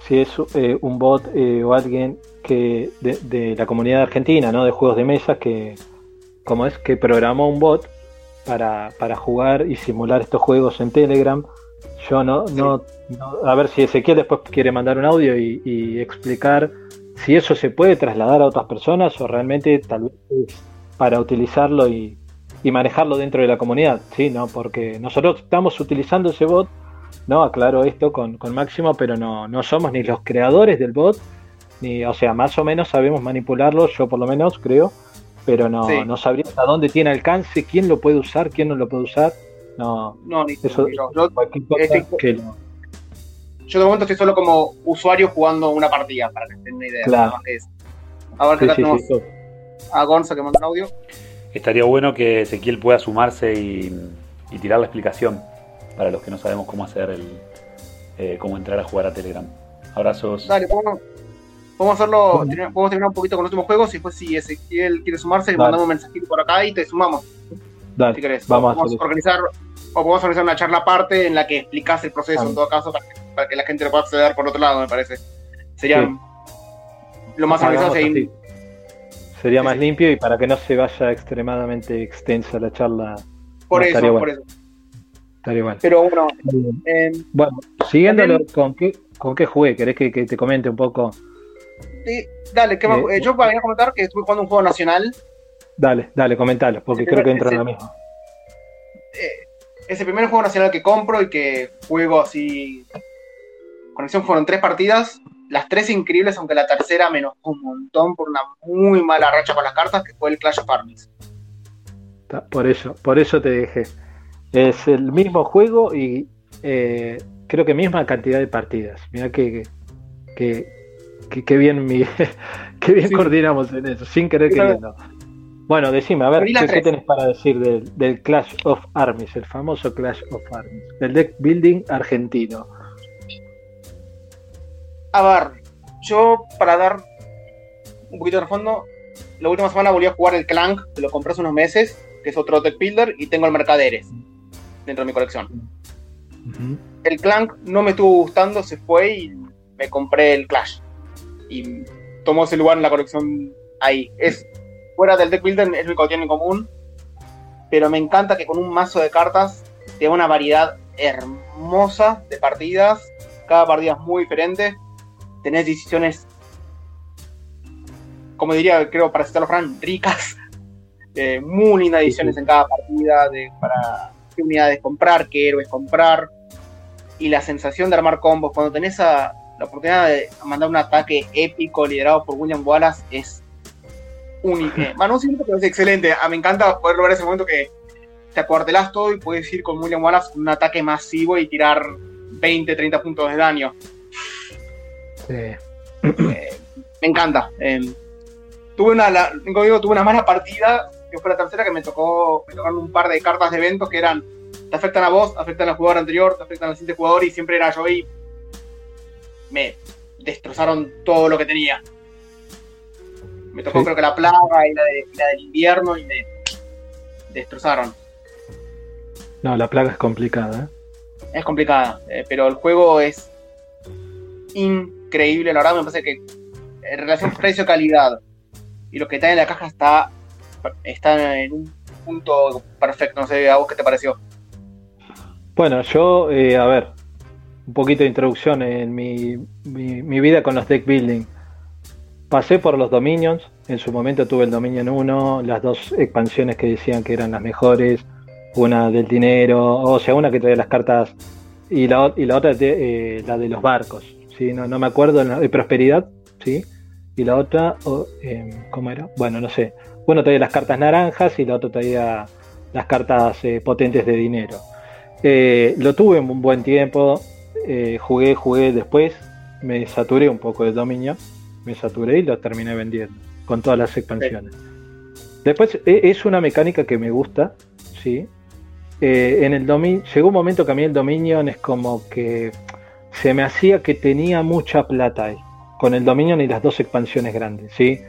si es eh, un bot eh, o alguien que de, de la comunidad argentina, ¿no? De juegos de mesa que, como es, que programó un bot para, para jugar y simular estos juegos en Telegram. Yo no, no, no- a ver si Ezequiel después quiere mandar un audio y, y explicar si eso se puede trasladar a otras personas o realmente tal vez para utilizarlo y, y manejarlo dentro de la comunidad, sí, ¿no? Porque nosotros estamos utilizando ese bot, ¿no? Aclaro esto con, con Máximo, pero no, no somos ni los creadores del bot, ni, o sea, más o menos sabemos manipularlo, yo por lo menos creo, pero no, Sí. no sabría hasta dónde tiene alcance, quién lo puede usar, quién no lo puede usar, no, No, ni eso ni yo. Yo, este- que de momento estoy solo como usuario jugando una partida, para que tengan una idea. Claro. nada más que eso. A ver, sí, tenemos sí, a Gonza que manda un audio. Estaría bueno que Ezequiel pueda sumarse y, y tirar la explicación para los que no sabemos cómo hacer el, eh, cómo entrar a jugar a Telegram. Abrazos. Dale, podemos, hacerlo, terminar- podemos terminar un poquito con los últimos juegos y después si Ezequiel quiere sumarse, Dale. mandamos un mensajito por acá y te sumamos, Dale, si querés. vamos a hacer eso. organizar, o podemos organizar una charla aparte en la que explicas el proceso Ah. en todo caso para que, para que la gente lo pueda acceder por otro lado, me parece. Sería Sí. lo más organizado sería. Sería Sí, más sí. limpio y para que no se vaya extremadamente extensa la charla, por No, eso, por bueno. eso. estaría bueno. Pero bueno, eh, Bueno, siguiéndolo, ¿con qué, ¿con qué jugué? ¿Querés que, que te comente un poco? Sí, dale, ¿qué más? Eh, Eh, yo voy a comentar que estuve jugando un juego nacional. Dale, dale, comentalo, porque creo que entra en la misma. eh, es el primer juego nacional que compro y que juego así. Conexión fueron tres partidas. las tres increíbles, aunque la tercera menos un montón por una muy mala racha con las cartas, que fue el Clash of Armies. Por eso, por eso te dejé. Es el mismo juego y eh, creo que misma cantidad de partidas. Mira que, que, que, bien, mi, que bien coordinamos en eso, sin querer queriendo. Bueno, decime, a ver, ¿qué, tenés para decir del, del, Clash of Armies, el famoso Clash of Armies, del deck building argentino? A ver, yo para dar un poquito de fondo, la última semana volví a jugar el Clank, que lo compré hace unos meses, que es otro deck builder, y tengo el Mercaderes dentro de mi colección. El Clank no me estuvo gustando, se fue y me compré el Clash. Y tomó ese lugar en la colección ahí. Es fuera del deck builder, es lo que tiene en común. Pero me encanta que con un mazo de cartas te una variedad hermosa de partidas. Cada partida es muy diferente. Tenés decisiones, como diría, creo, para citarlo Fran, ricas. Eh, muy lindas decisiones en cada partida de, para qué unidades comprar, qué héroes comprar. Y la sensación de armar combos cuando tenés la oportunidad de mandar un ataque épico liderado por William Wallace es único. bueno, siento que es excelente. Ah, me encanta poder lograr ese momento que te acuartelás todo y puedes ir con William Wallace un ataque masivo y tirar 20, 30 puntos de daño. Eh, me encanta. Eh, tuve una, digo, tuve una mala partida que fue la tercera, que me tocó, me tocaron un par de cartas de eventos que eran, te afectan a vos, afectan al jugador anterior, te afectan al siguiente jugador y siempre era yo y me destrozaron todo lo que tenía. Me tocó creo que la plaga y la, del invierno y me destrozaron. No, la plaga es complicada. ¿eh? Es complicada, eh, pero el juego es increíble. La verdad me parece que en relación precio-calidad y lo que está en la caja está está en un punto perfecto. No sé, ¿a vos qué te pareció? Bueno, yo, eh, a ver, un poquito de introducción en mi, mi, vida con los deck building. Pasé por los Dominions, en su momento tuve el Dominion 1, las dos expansiones que decían que eran las mejores, una del dinero, o sea, una que traía las cartas y la, y la otra de, eh, la de los barcos, ¿sí? no, no me acuerdo, de prosperidad, ¿sí? y la otra, em, ¿cómo era? Bueno, no sé, bueno, traía las cartas naranjas y la otra traía las cartas eh, potentes de dinero. Eh, lo tuve un buen tiempo, eh, jugué, jugué después, me saturé un poco de dominio, me saturé y lo terminé vendiendo con todas las expansiones. Después es una mecánica que me gusta, sí. en el dominio llegó un momento que a mí el Dominion es como que se me hacía que tenía mucha plata ahí, con el Dominion y las dos expansiones grandes, sí.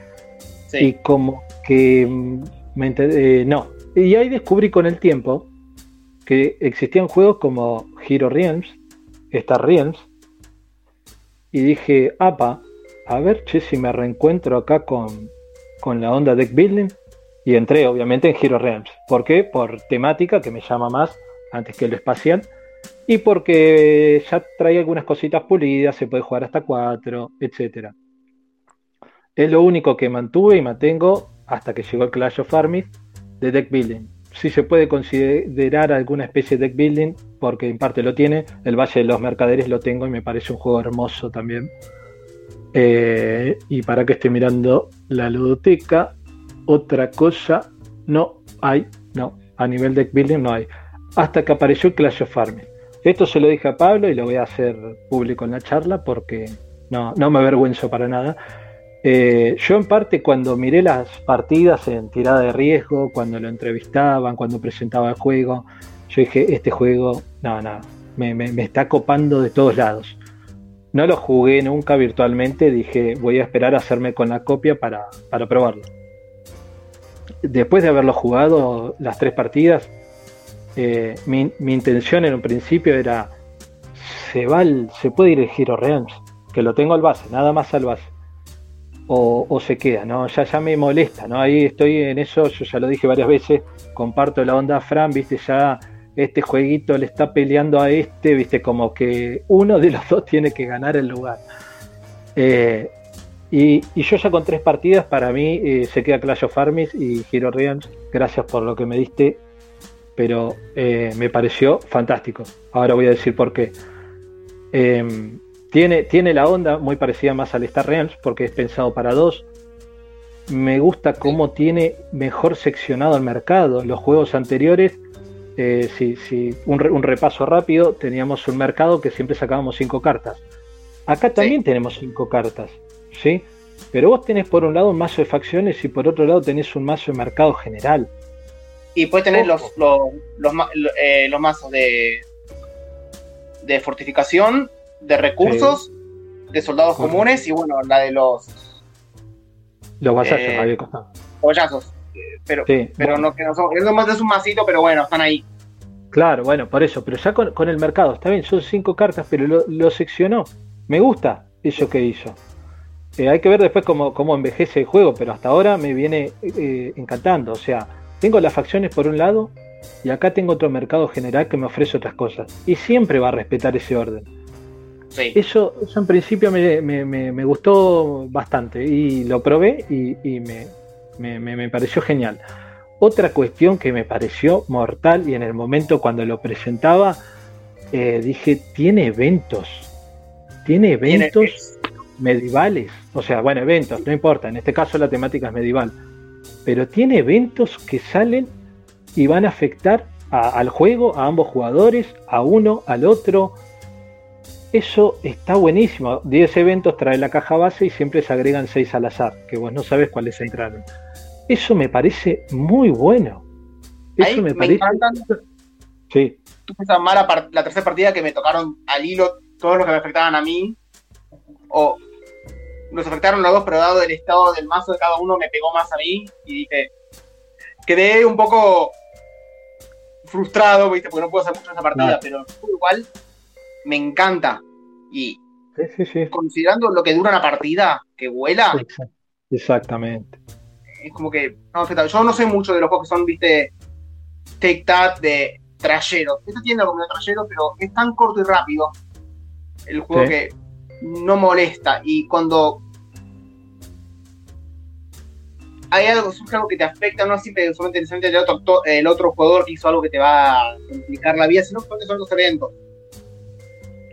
Y como que mm, me eh, no. Y ahí descubrí con el tiempo que existían juegos como Hero Realms, Star Realms, y dije, apa, a ver, che, si me reencuentro acá con, con la onda deck building. Y entré, obviamente, en Hero Realms. ¿Por qué? Por temática, que me llama más antes que lo espacial. Y porque ya trae algunas cositas pulidas, se puede jugar hasta cuatro, etcétera. Es lo único que mantuve y mantengo hasta que llegó el Clash of Armies de deck building. Si se puede considerar alguna especie de deck building, porque en parte lo tiene, el Valle de los Mercaderes lo tengo y me parece un juego hermoso también. Eh, y para que esté mirando la ludoteca, otra cosa no hay, no, a nivel deck building no hay. Hasta que apareció Clash of Armies. Esto se lo dije a Pablo y lo voy a hacer público en la charla porque no, no me avergüenzo para nada. Eh, yo en parte cuando miré las partidas en tirada de riesgo, cuando lo entrevistaban, cuando presentaba el juego, yo dije, este juego, no, no, me, está copando de todos lados. No lo jugué nunca virtualmente, dije, voy a esperar a hacerme con la copia para, probarlo. Después de haberlo jugado las tres partidas, eh, mi, intención en un principio era, se, va se puede ir el Giro Realms, que lo tengo al base, nada más al base o, se queda, ¿no? Ya, ya me molesta, ¿no? Ahí estoy en eso, yo ya lo dije varias veces, comparto la onda Fran, viste, ya este jueguito le está peleando a este, viste, como que uno de los dos tiene que ganar el lugar. Eh, y, yo ya con tres partidas, para mí eh, se queda Clash of Armies y Hero Realms, gracias por lo que me diste, pero eh, me pareció fantástico. Ahora voy a decir por qué. Tiene, tiene la onda muy parecida más al Star Realms porque es pensado para dos. Me gusta cómo tiene mejor seccionado el mercado. Los juegos anteriores, eh, si, si un, re- un repaso rápido, teníamos un mercado que siempre sacábamos cinco cartas. Acá también tenemos cinco cartas, ¿sí? Pero vos tenés por un lado un mazo de facciones y por otro lado tenés un mazo de mercado general. Y puedes tener Ojo. los, los, los, eh, los mazos de, de fortificación, de recursos, de soldados comunes y bueno, la de los Los vasallos, Eh, había costado. Eh, Pero, Sí, pero bueno. no que no son, es más es un masito, pero bueno, están ahí. Claro, bueno, por eso, pero ya con, con el mercado, está bien, son cinco cartas, pero lo, lo seccionó. Me gusta eso que hizo. Eh, hay que ver después cómo, cómo envejece el juego, pero hasta ahora me viene eh, encantando. O sea, tengo las facciones por un lado y acá tengo otro mercado general que me ofrece otras cosas. Y siempre va a respetar ese orden. Sí. Eso, eso en principio me, me- me- me gustó bastante y lo probé y, y me, me- me- me pareció genial. Otra cuestión que me pareció mortal y en el momento cuando lo presentaba eh, dije, tiene eventos, tiene Tiene- eventos medievales, o sea, bueno, eventos, no importa, en este caso la temática es medieval, pero tiene eventos que salen y van a afectar a- al juego, a ambos jugadores, a uno, al otro. Eso está buenísimo. 10 eventos trae la caja base y siempre se agregan 6 al azar, que vos no sabes cuáles entraron. Eso me parece muy bueno. Eso Ahí me me, parece. encantan Sí, tú esa mala par- la tercera partida que me tocaron al hilo todos los que me afectaban a mí. O nos afectaron los dos, pero dado el estado del mazo de cada uno me pegó más a mí. Y dije. Quedé un poco frustrado, ¿viste? Porque no puedo hacer mucho en esa partida, pero igual me encanta. Y sí, sí, sí. considerando lo que dura una partida, que vuela, Exact- Exactamente. es como que no. Yo no sé mucho de los juegos que son, viste, take that de trayeros. Este tiene algo de trayero, pero es tan corto y rápido el juego que no molesta. Y cuando hay algo, surge algo que te afecta, no es siempre solamente interesante el otro, el otro jugador que hizo algo que te va a complicar la vida, sino que son los eventos.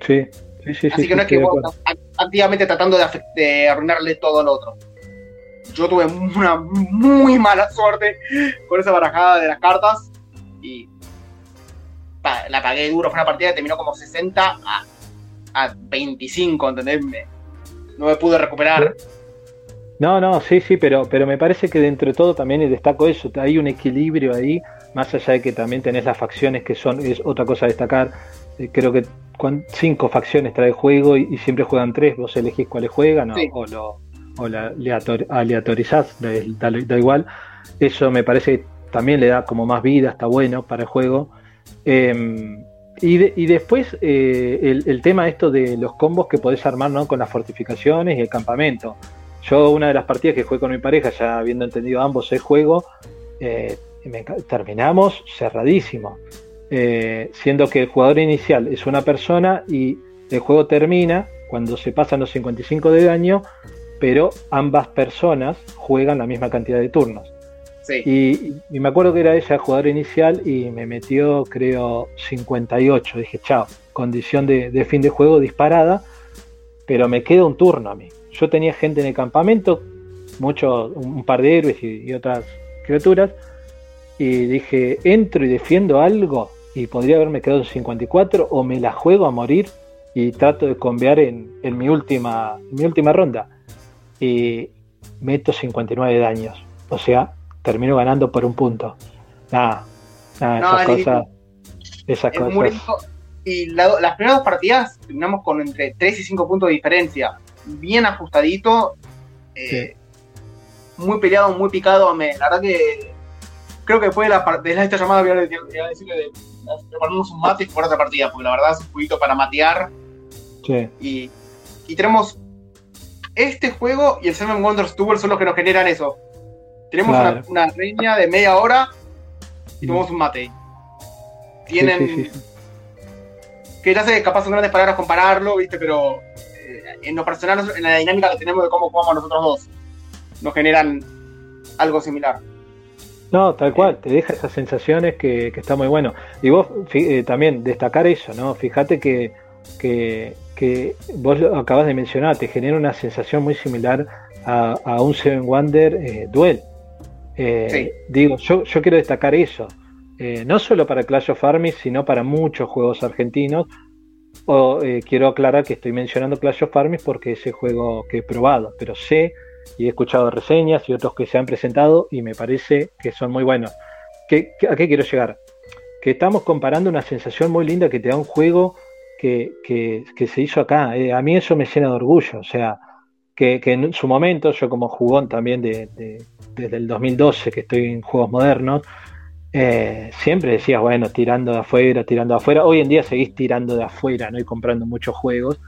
Sí, sí, sí. Así sí, que no sí, es que vos estás activamente tratando de, de arruinarle todo al otro. Yo tuve una muy mala suerte con esa barajada de las cartas y la pagué duro. Fue una partida que terminó como 60 a, a 25, ¿entendés? Me- no me pude recuperar. No, no, sí, sí, pero, pero me parece que dentro de todo también destaco eso, hay un equilibrio ahí, más allá de que también tenés las facciones que son, es otra cosa a destacar, eh, creo que cinco facciones trae el juego y, y siempre juegan tres, vos elegís cuáles juegan o, Sí. o lo o la aleator- aleatorizás, da, igual, eso me parece que también le da como más vida, está bueno para el juego. Eh, y, de- y después eh, el, el tema esto de los combos que podés armar ¿no? con las fortificaciones y el campamento. Yo una de las partidas que jugué con mi pareja, ya habiendo entendido ambos el juego, eh, me terminamos cerradísimo. Eh, siendo que el jugador inicial es una persona y el juego termina cuando se pasan los 55 de daño, pero ambas personas juegan la misma cantidad de turnos. Sí. Y, y me acuerdo que era ella el jugador inicial y me metió, creo, 58. Dije, chao, condición de, de fin de juego disparada, pero me queda un turno a mí. Yo tenía gente en el campamento, mucho, un, un par de héroes y, y otras criaturas, y dije, entro y defiendo algo y podría haberme quedado en 54 o me la juego a morir y trato de convear en, en mi, última, en mi última ronda. Y meto 59 daños. O sea, termino ganando por un punto. Nada, nada, No, esas es cosas. Esas muy. Y la- las primeras dos partidas terminamos con entre 3 y 5 puntos de diferencia. Bien ajustadito. eh, Muy peleado, muy picado. Me, la verdad que creo que después de, la, de esta llamada voy a, decirle de, de prepararnos un mate y jugar otra partida. Porque la verdad es un jueguito para matear. Sí, Y, y tenemos este juego y el Seven Wonders Tour son los que nos generan eso. Tenemos Claro. una, una reña de media hora y tomamos un mate. Tienen Sí, sí, sí, sí. que ya sé capaz son grandes palabras compararlo, ¿viste? Pero eh, en lo personal, en la dinámica que tenemos de cómo jugamos nosotros dos, nos generan algo similar. No, tal cual, te deja esas sensaciones que, que está muy bueno. Y vos eh, también destacar eso, ¿no? Fíjate que, que, que vos lo acabas de mencionar, te genera una sensación muy similar a, un Seven Wonder eh, Duel. Eh, digo, yo, yo quiero destacar eso. Eh, no solo para Clash of Armies, sino para muchos juegos argentinos. O, quiero aclarar que estoy mencionando Clash of Armies porque es el juego que he probado, pero sé y he escuchado reseñas y otros que se han presentado y me parece que son muy buenos. ¿Qué, ¿A qué quiero llegar? Que estamos comparando una sensación muy linda que te da un juego que, que, se hizo acá. a mí eso me llena de orgullo. O sea, que, en su momento, yo como jugón también de, desde el 2012 que estoy en juegos modernos, eh, siempre decía, bueno, tirando de afuera, tirando de afuera. Hoy en día seguís tirando de afuera, ¿no? Y comprando muchos juegos,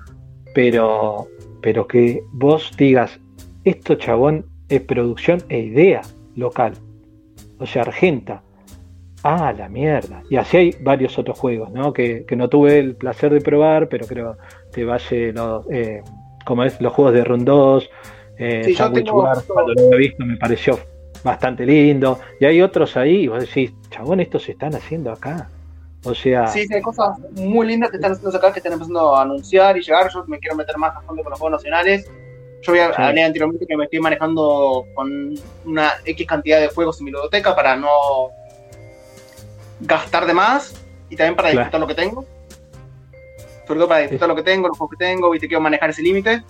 pero, pero que vos digas, esto chabón es producción e idea local, o sea, argenta. Ah, la mierda. Y así hay varios otros juegos, ¿no? Que, no tuve el placer de probar, pero creo que vaya los, eh, como es los juegos de Run 2, eh, Sandwich Wars, cuando lo he visto me pareció bastante lindo. Y hay otros ahí, y vos decís, chabón, estos se están haciendo acá. O sea. Sí, hay cosas muy lindas que están haciendo acá que están empezando a anunciar y llegar. Yo me quiero meter más a fondo con los juegos nacionales. Yo había hablé anteriormente que me estoy manejando con una X cantidad de juegos en mi biblioteca para no gastar de más y también para disfrutar lo que tengo sobre todo para disfrutar lo que tengo, los juegos que tengo, viste, quiero manejar ese límite.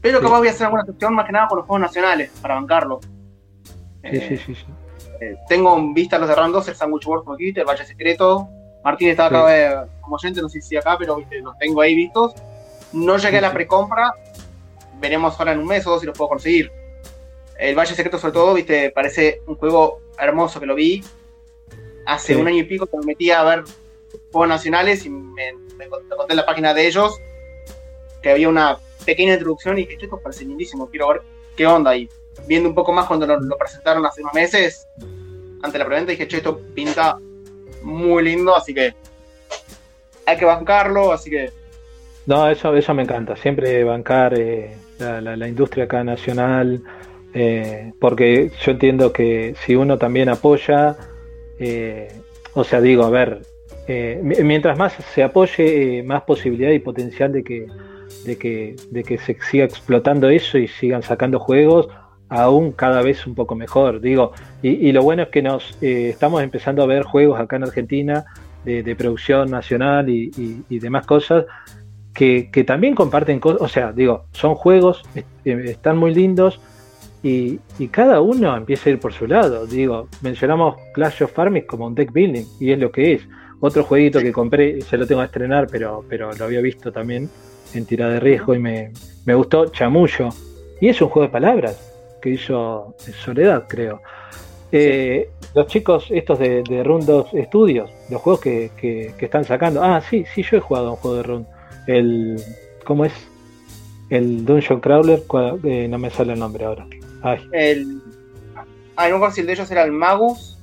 Pero capaz voy a hacer alguna excepción más que nada con los juegos nacionales, para bancarlo. Sí, sí, sí, sí. Eh, tengo en vista los de Round 2, el Sandwich Wars como dijiste, el Valle Secreto. Martín estaba acá eh, como oyente, no sé si acá, pero viste, los tengo ahí vistos. No llegué a la precompra, veremos ahora en un mes o dos si los puedo conseguir. El Valle Secreto, sobre todo, viste, parece un juego hermoso que lo vi hace un año y pico que me metí a ver juegos nacionales y me me conté en la página de ellos que había una pequeña introducción y que esto parece lindísimo, quiero ver qué onda. Y viendo un poco más cuando lo, presentaron hace unos meses, ante la preventa, dije, che, esto pinta muy lindo, así que hay que bancarlo, así que... No, eso, eso me encanta, siempre bancar eh, la, industria acá nacional, eh, porque yo entiendo que si uno también apoya, eh, o sea, digo, a ver, eh, mientras más se apoye, más posibilidad y potencial de que, de, que, de que se siga explotando eso y sigan sacando juegos aún cada vez un poco mejor. Digo, y, lo bueno es que nos estamos empezando a ver juegos acá en Argentina de, producción nacional y, demás cosas que, también comparten cosas, o sea, digo, son juegos, están muy lindos. Y, cada uno empieza a ir por su lado. Digo, mencionamos Clash of Farming como un deck building, y es lo que es. Otro jueguito que compré, se lo tengo a estrenar, pero, pero lo había visto también en tirada de riesgo y me, gustó, Chamullo. Y es un juego de palabras que hizo Soledad, creo. Eh, los chicos estos de, de Run 2 Studios, los juegos que, están sacando. Ah, sí, sí, yo he jugado a un juego de Run. El, ¿Cómo es? El Dungeon Crawler, eh, no me sale el nombre ahora. Ay. El, ah, no si el de ellos era el Magus.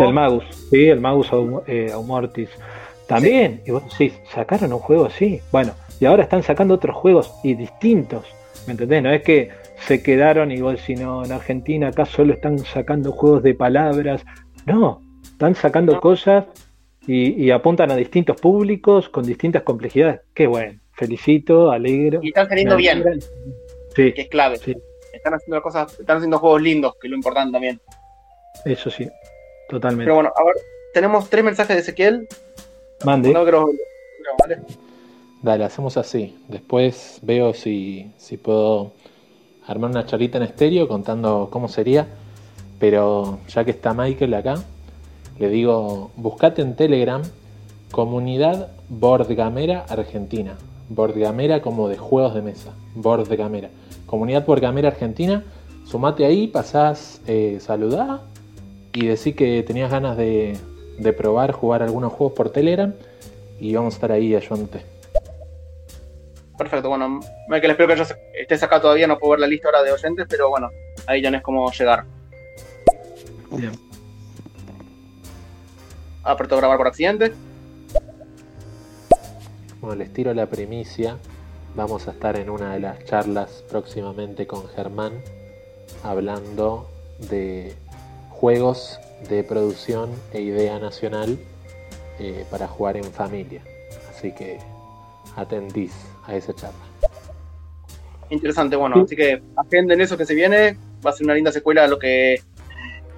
El Magus, sí, el Magus eh, Aumortis. También, y vos sí, sacaron un juego así. Bueno, y ahora están sacando otros juegos y distintos. ¿Me entendés? No es que se quedaron igual, sino en Argentina acá solo están sacando juegos de palabras. No, están sacando cosas y, apuntan a distintos públicos con distintas complejidades. Qué bueno, felicito, alegro. Y están saliendo bien. Sí. Que es clave. Están haciendo cosas, están haciendo juegos lindos, que es lo importante también. Eso sí. Totalmente. Pero bueno, a ver, tenemos tres mensajes de Ezequiel. Mande. Dale, hacemos así. Después veo si, si puedo armar una charlita en estéreo contando cómo sería. Pero ya que está Michael acá, le digo, buscate en Telegram comunidad Bordgamera Argentina. Bordgamera como de juegos de mesa. Bordgamera. Comunidad Bordgamera Argentina. Sumate ahí, pasás, eh, saludá y decir que tenías ganas de, probar jugar algunos juegos por Telegram y vamos a estar ahí ayudándote. Perfecto, bueno, Michael, espero que yo estés acá todavía, no puedo ver la lista ahora de oyentes, pero bueno, ahí ya no es como llegar. Bien. Aperto grabar por accidente. Bueno, les tiro la primicia. Vamos a estar en una de las charlas próximamente con Germán hablando de juegos de producción e idea nacional eh, para jugar en familia. Así que atendís a esa charla. Interesante, bueno, Sí. así que agenden eso que se viene. Va a ser una linda secuela de lo que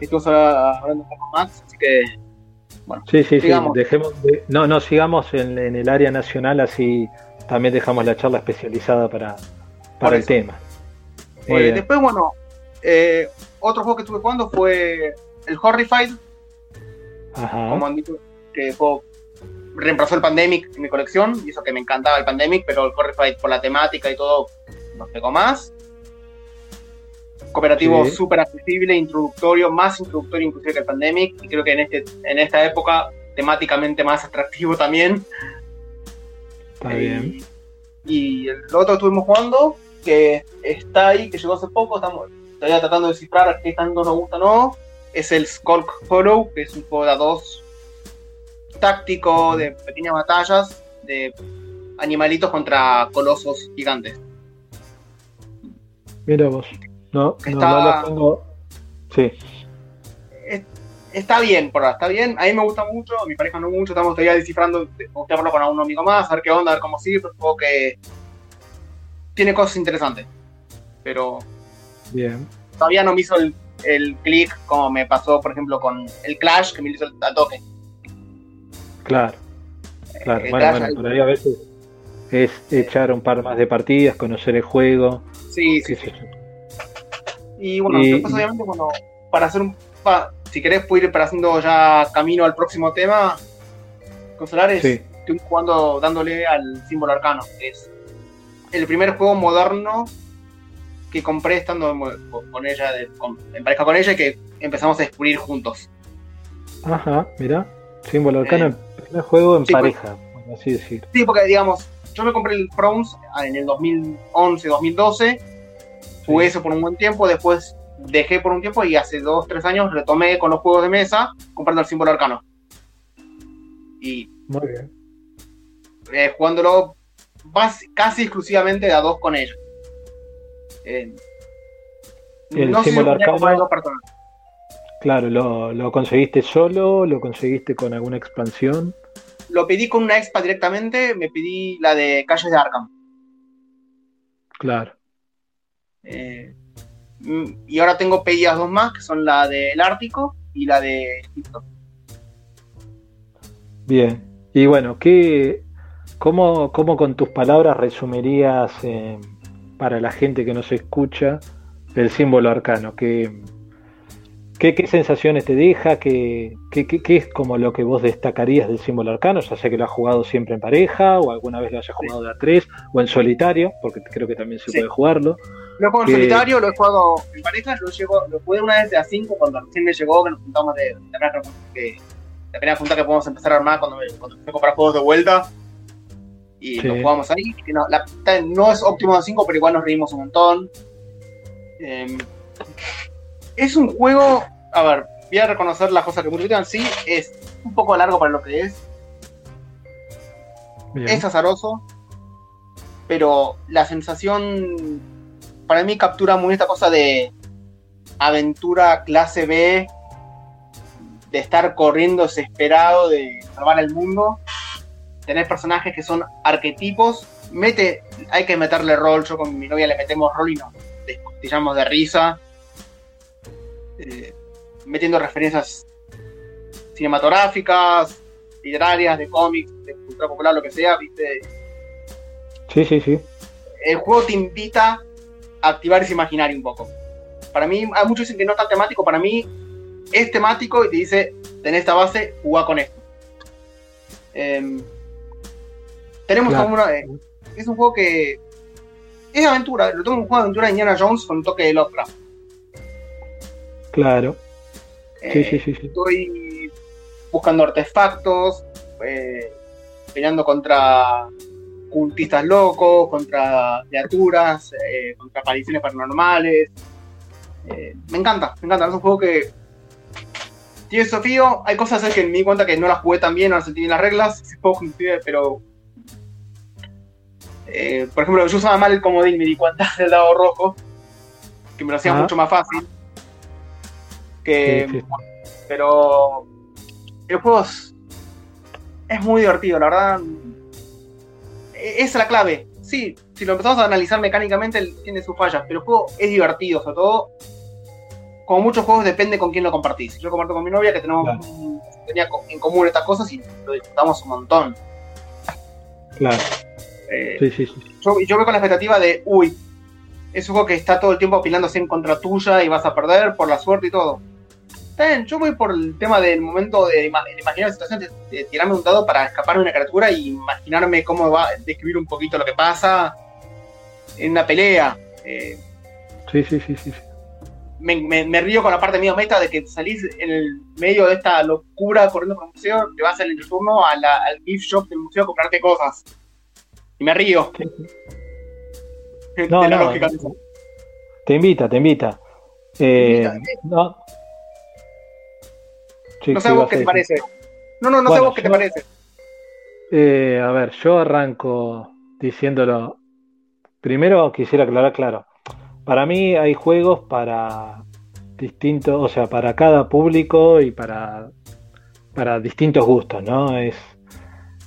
estuvimos hablando con Max. Así que, Sí, sí, sí. Sigamos. Dejemos de- no, no, sigamos en, en el área nacional, así también dejamos la charla especializada para, para el tema. Eh, después, bueno, eh, otro juego que estuve jugando fue el Horrified, Ajá. como han dicho, que juego reemplazó el Pandemic en mi colección. Y eso que me encantaba el Pandemic, pero el Horrified por la temática y todo nos pegó más. Cooperativo Sí. súper accesible, introductorio, más introductorio inclusive que el Pandemic. Y creo que en, este, en esta época temáticamente más atractivo también. Está bien. Y el otro que estuvimos jugando, que está ahí, que llegó hace poco, estamos todavía tratando de descifrar qué tanto nos gusta o no, es el Skulk Hollow, que es un juego de a dos táctico, de pequeñas batallas, de animalitos contra colosos gigantes. Mira vos. No, Está- no lo tengo. Sí. Es- Está bien, por ahora, está bien. A mí me gusta mucho, a mi pareja no mucho, estamos todavía descifrando, hablarlo con algún amigo más, a ver qué onda, a ver cómo sigue, pero juego que tiene cosas interesantes. Pero Bien. todavía no me hizo el, el clic como me pasó, por ejemplo, con el Clash, que me hizo al toque. Claro. Claro. Eh, bueno, Clash, bueno, por ahí a veces es echar un par más de partidas, conocer el juego. Sí, sí, yo. Y bueno, Y- después obviamente, bueno, para hacer un... pa- si querés, puedo ir para haciendo ya camino al próximo tema. Con Solares, Sí. estoy jugando, dándole al símbolo arcano, que es el primer juego moderno que compré estando en- con ella, de- con- en pareja con ella, y que empezamos a descubrir juntos. Ajá, mira. Símbolo arcano, Eh, el primer juego en sí, pues. pareja, por así decir. Sí, porque digamos, yo me compré el Thrones en el 2011, 2012, jugué eso por un buen tiempo, después dejé por un tiempo y hace dos, tres años retomé con los juegos de mesa comprando el símbolo arcano. Y Muy bien. eh, jugándolo casi exclusivamente de a dos con ellos. Eh, El no sé si símbolo arcano-. Claro, ¿lo, ¿lo conseguiste solo? ¿Lo conseguiste con alguna expansión? Lo pedí con una expa directamente, me pedí la de Calles de Arkham. Claro. Eh, mm, y ahora tengo pedidas dos más, que son la del Ártico y la de Egipto. Bien. Y bueno, ¿qué, cómo, cómo con tus palabras resumirías eh, para la gente que nos escucha el símbolo arcano? ¿Qué, qué, qué sensaciones te deja? ¿Qué, qué, qué- qué es como lo que vos destacarías del símbolo arcano? Ya sea que lo has jugado siempre en pareja o alguna vez lo hayas jugado de a tres o en solitario, porque creo que también se Sí. puede jugarlo. Lo he jugado en solitario, lo he jugado en pareja, lo, llegó, lo jugué una vez de a 5 cuando recién me llegó, que nos juntamos de, de la primera que la primera junta que podemos empezar a armar cuando me, cuando me comprar juegos de vuelta. Y Sí. lo jugamos ahí. que no, la- no es óptimo de 5, pero igual nos reímos un montón. Eh, es un juego, a ver, voy a reconocer las cosas que critican, sí, es un poco largo para lo que es, Bien. es azaroso, pero la sensación para mí captura muy esta cosa de aventura clase B, de estar corriendo desesperado, de salvar el mundo. Tener personajes que son arquetipos. Mete, hay que meterle rol. Yo con mi novia le metemos rol y nos descostillamos de risa. Eh, metiendo referencias cinematográficas, literarias, de cómics, de cultura popular, lo que sea, ¿viste? Sí, sí, sí. el juego te invita activar ese imaginario un poco. Para mí, hay muchos dicen que no es tan temático, para mí es temático y te dice, tenés esta base, jugá con esto. Em, tenemos Claro. como una... eh, es un juego que... Es aventura, lo tengo un juego de aventura de Indiana Jones con un toque de Lovecraft. Claro. Sí, Eh, sí, sí, sí. Estoy buscando artefactos, eh, peleando contra cultistas locos, contra criaturas, eh, contra apariciones paranormales. Eh, me encanta, me encanta. Es un juego que tiene desafío. Hay cosas que me di cuenta que no las jugué tan bien, no las bien las reglas. Ese juego pero. eh, por ejemplo, yo usaba mal el comodín, me di cuenta del lado rojo, que me lo hacía Ah. mucho más fácil. Que, Sí, sí. pero el juego es, es muy divertido, la verdad. Esa es la clave. Sí, si lo empezamos a analizar mecánicamente, tiene sus fallas, pero el juego es divertido, sobre todo. Como muchos juegos, depende con quién lo compartís. Yo comparto con mi novia que tenemos Claro. tenía en común estas cosas y lo disfrutamos un montón. Claro, Eh, sí, sí, sí. yo, yo voy con la expectativa de, uy, es un juego que está todo el tiempo apilándose en contra tuya y vas a perder por la suerte y todo. Está bien, yo voy por el tema del momento de, ima- de imaginar la situación, de, de tirarme un dado para escapar de una criatura y imaginarme cómo va a describir un poquito lo que pasa en una pelea. Eh, Sí, sí, sí, sí. me, me- me río con la parte medio meta de que salís en el medio de esta locura corriendo por el museo, te vas al turno a la- al gift shop del museo a comprarte cosas. Y me río. No, la no, lógica. te invita, te invita. Eh, invita, ¿eh? no. Sí, No sé sí, vos qué te parece. No, no, no sé Bueno, a vos qué te parece. Eh, a ver, yo arranco diciéndolo. Primero quisiera aclarar, claro. Para mí hay juegos para distintos, o sea, para cada público y para, para distintos gustos, ¿no? Es,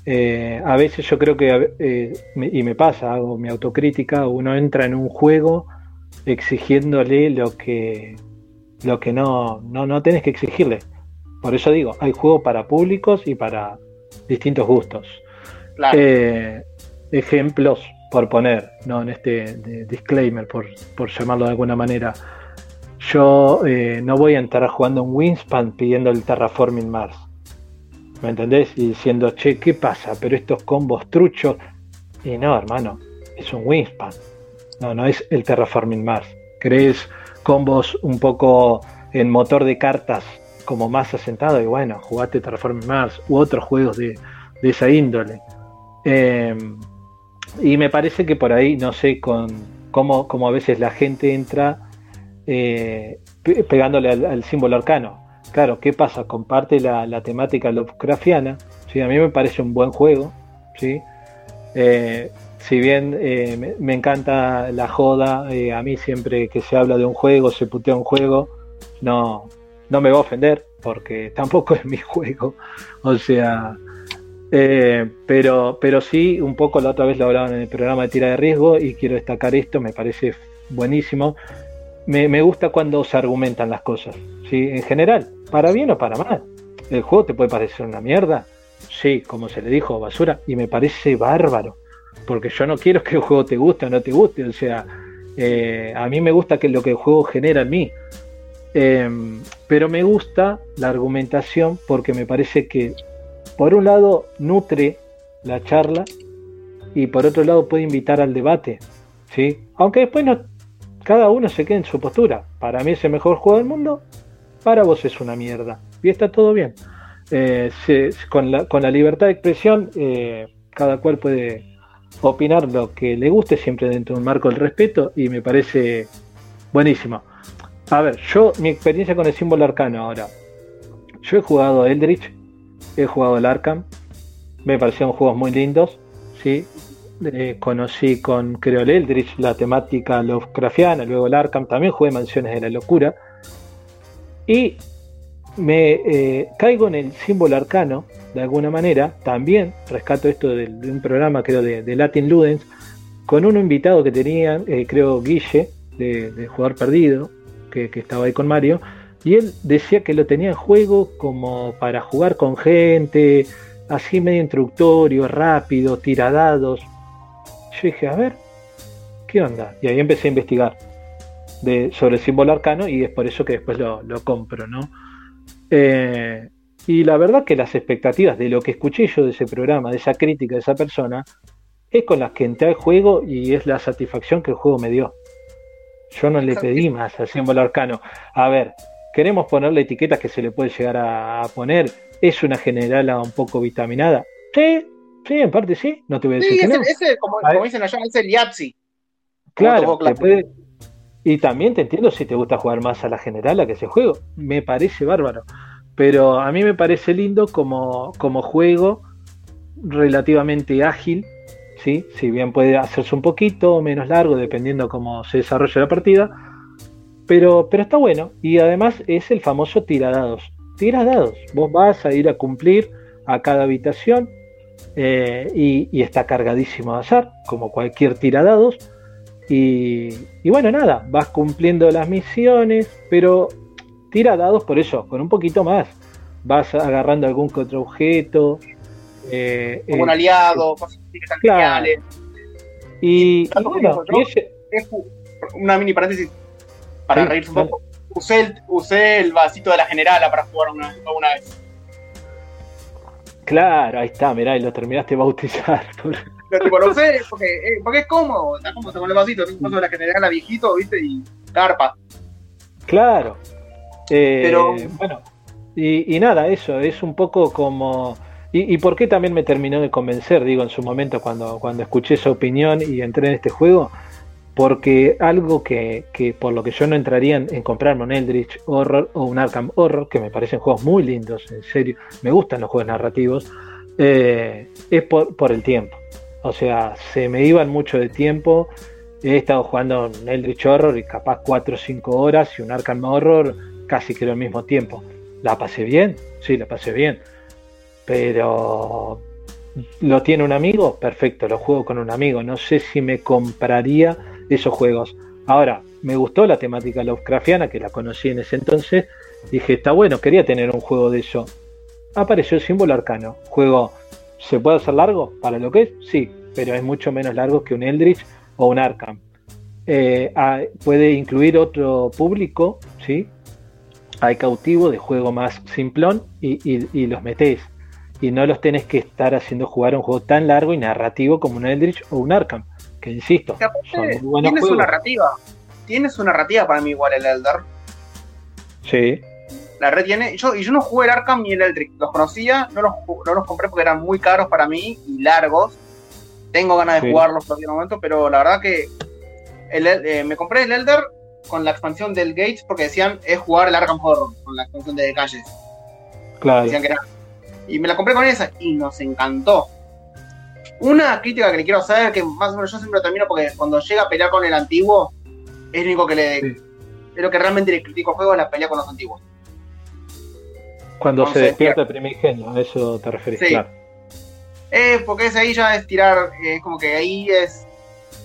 eh, a veces yo creo que, eh, y me pasa, hago mi autocrítica, uno entra en un juego exigiéndole lo que, lo que no, no, no tenés que exigirle. Por eso digo, hay juegos para públicos y para distintos gustos. Claro. Eh, ejemplos por poner, ¿no? En este de- disclaimer, por, por llamarlo de alguna manera. Yo eh, no voy a entrar jugando un Wingspan pidiendo el Terraforming Mars. ¿Me entendés? Y diciendo, che, ¿qué pasa? Pero estos combos truchos. Y no, hermano, es un Wingspan. No, no es el Terraforming Mars. ¿Querés combos un poco en motor de cartas como más asentado? Y bueno, jugate Terraforming Mars u otros juegos de, de esa índole. Eh, y me parece que por ahí, no sé, con cómo, cómo a veces la gente entra eh, pe- pegándole al, símbolo arcano. Claro, ¿qué pasa? Comparte la, temática Lovecraftiana. ¿sí? A mí me parece un buen juego. ¿sí? Eh, si bien eh, me, encanta la joda, a mí siempre que se habla de un juego, se putea un juego, no, no me va a ofender, porque tampoco es mi juego. O sea, eh, pero, pero sí, un poco la otra vez lo hablaban en el programa de tira de riesgo y quiero destacar esto, me parece buenísimo. Me, me gusta cuando se argumentan las cosas, ¿sí? en general, para bien o para mal. El juego te puede parecer una mierda, sí, como se le dijo, basura, y me parece bárbaro, porque yo no quiero que el juego te guste o no te guste, o sea, eh, a mí me gusta que lo que el juego genera en mí. Eh, pero me gusta la argumentación porque me parece que por un lado nutre la charla y por otro lado puede invitar al debate, ¿sí? Aunque después no, cada uno se quede en su postura. Para mí es el mejor juego del mundo, para vos es una mierda. Y está todo bien. Eh, con, la, con la libertad de expresión, eh, cada cual puede opinar lo que le guste, siempre dentro de un marco del respeto, y me parece buenísimo. A ver, yo, mi experiencia con el símbolo arcano ahora. Yo he jugado Eldritch, he jugado el Arkham, me parecieron juegos muy lindos, ¿sí? Eh, conocí con, creo, el Eldritch la temática Lovecraftiana, luego el Arkham, también jugué Mansiones de la Locura, y me eh, caigo en el símbolo arcano, de alguna manera, también rescato esto de, un programa, creo, de, Latin Ludens, con un invitado que tenían, eh, creo, Guille, de, de Jugador Perdido, que, estaba ahí con Mario, y él decía que lo tenía en juego como para jugar con gente, así medio introductorio, rápido, tiradados. Yo dije, a ver, ¿qué onda? Y ahí empecé a investigar sobre el símbolo arcano y es por eso que después lo, lo compro, ¿no? Eh, y la verdad que las expectativas de lo que escuché yo de ese programa, de esa crítica de esa persona, es con las que entré al juego y es la satisfacción que el juego me dio. Yo no le pedí más al símbolo arcano. A ver, queremos ponerle etiquetas que se le puede llegar a, a poner. ¿Es una generala un poco vitaminada? Sí, sí, en parte sí. No te voy a decir Sí, que ese, no. ese, como, A dicen allá, es el Yapsi. Claro, te puede- y también te entiendo si te gusta jugar más a la general a que ese juego. Me parece bárbaro. Pero a mí me parece lindo como, como juego relativamente ágil. ¿Sí? Si bien puede hacerse un poquito menos largo dependiendo cómo se desarrolla la partida. Pero, pero está bueno. Y además es el famoso tiradados. Tiradados. Vos vas a ir a cumplir a cada habitación. eh, y, y está cargadísimo de azar, como cualquier tiradados. Y, y bueno, nada, vas cumpliendo las misiones, pero tira dados por eso, con un poquito más. Vas agarrando algún que otro objeto. Eh, Como un eh, aliado, cosas así que Claro. geniales. Y, y bueno, yo- Es una mini paréntesis para Sí, reírse un poco. Usé el, usé el vasito de la generala para jugar una, una vez. claro, ahí está, mirá, y lo terminaste de bautizar. Lo usé porque, eh, porque es cómodo. Está cómodo con el vasito. Tengo un vaso de la generala viejito, ¿viste? Y carpa. Claro. Eh, Pero- Bueno, y, y nada, eso, es un poco como... Y, y por qué también me terminó de convencer, digo, en su momento cuando, cuando escuché esa opinión y entré en este juego? Porque algo que, que por lo que yo no entraría en, comprarme un Eldritch Horror o un Arkham Horror, que me parecen juegos muy lindos, en serio, me gustan los juegos narrativos, eh, es por, por el tiempo. O sea, se me iban mucho de tiempo. He estado jugando un Eldritch Horror y capaz 4 o 5 horas y un Arkham Horror casi que al mismo tiempo. ¿La pasé bien? Sí, la pasé bien. Pero ¿lo tiene un amigo? Perfecto, lo juego con un amigo. No sé si me compraría esos juegos. Ahora, me gustó la temática Lovecraftiana, que la conocí en ese entonces. Dije, está bueno, quería tener un juego de eso. Apareció el símbolo arcano. Juego, ¿se puede hacer largo? ¿Para lo que es? Sí, pero es mucho menos largo que un Eldritch o un Arkham. Eh, ah, puede incluir otro público, ¿sí? Hay cautivo de juego más simplón y, y- y los metés. Y no los tenés que estar haciendo jugar un juego tan largo y narrativo como un Eldritch o un Arkham. Que insisto, Que son muy buenos tiene su narrativa. Tiene su narrativa para mí igual el Elder. Sí, La red tiene. Yo, y yo no jugué el Arkham ni el Eldritch. Los conocía, no los, no los compré porque eran muy caros para mí y largos. Tengo ganas de Sí. jugarlos por algún momento, pero la verdad que El- eh, me compré el Elder con la expansión del Gates porque decían es jugar el Arkham Horror con la expansión de calles. claro. Decían que era. Y me la compré con esa y nos encantó. Una crítica que le quiero hacer, que más o menos yo siempre termino porque cuando llega a pelear con el antiguo, es lo único que le. Sí. Es lo que realmente le critico al juego, es la pelea con los antiguos. Cuando se despierta el primigenio, a eso te referís, Sí. claro. Eh, porque ese ahí ya es tirar, eh, es como que ahí es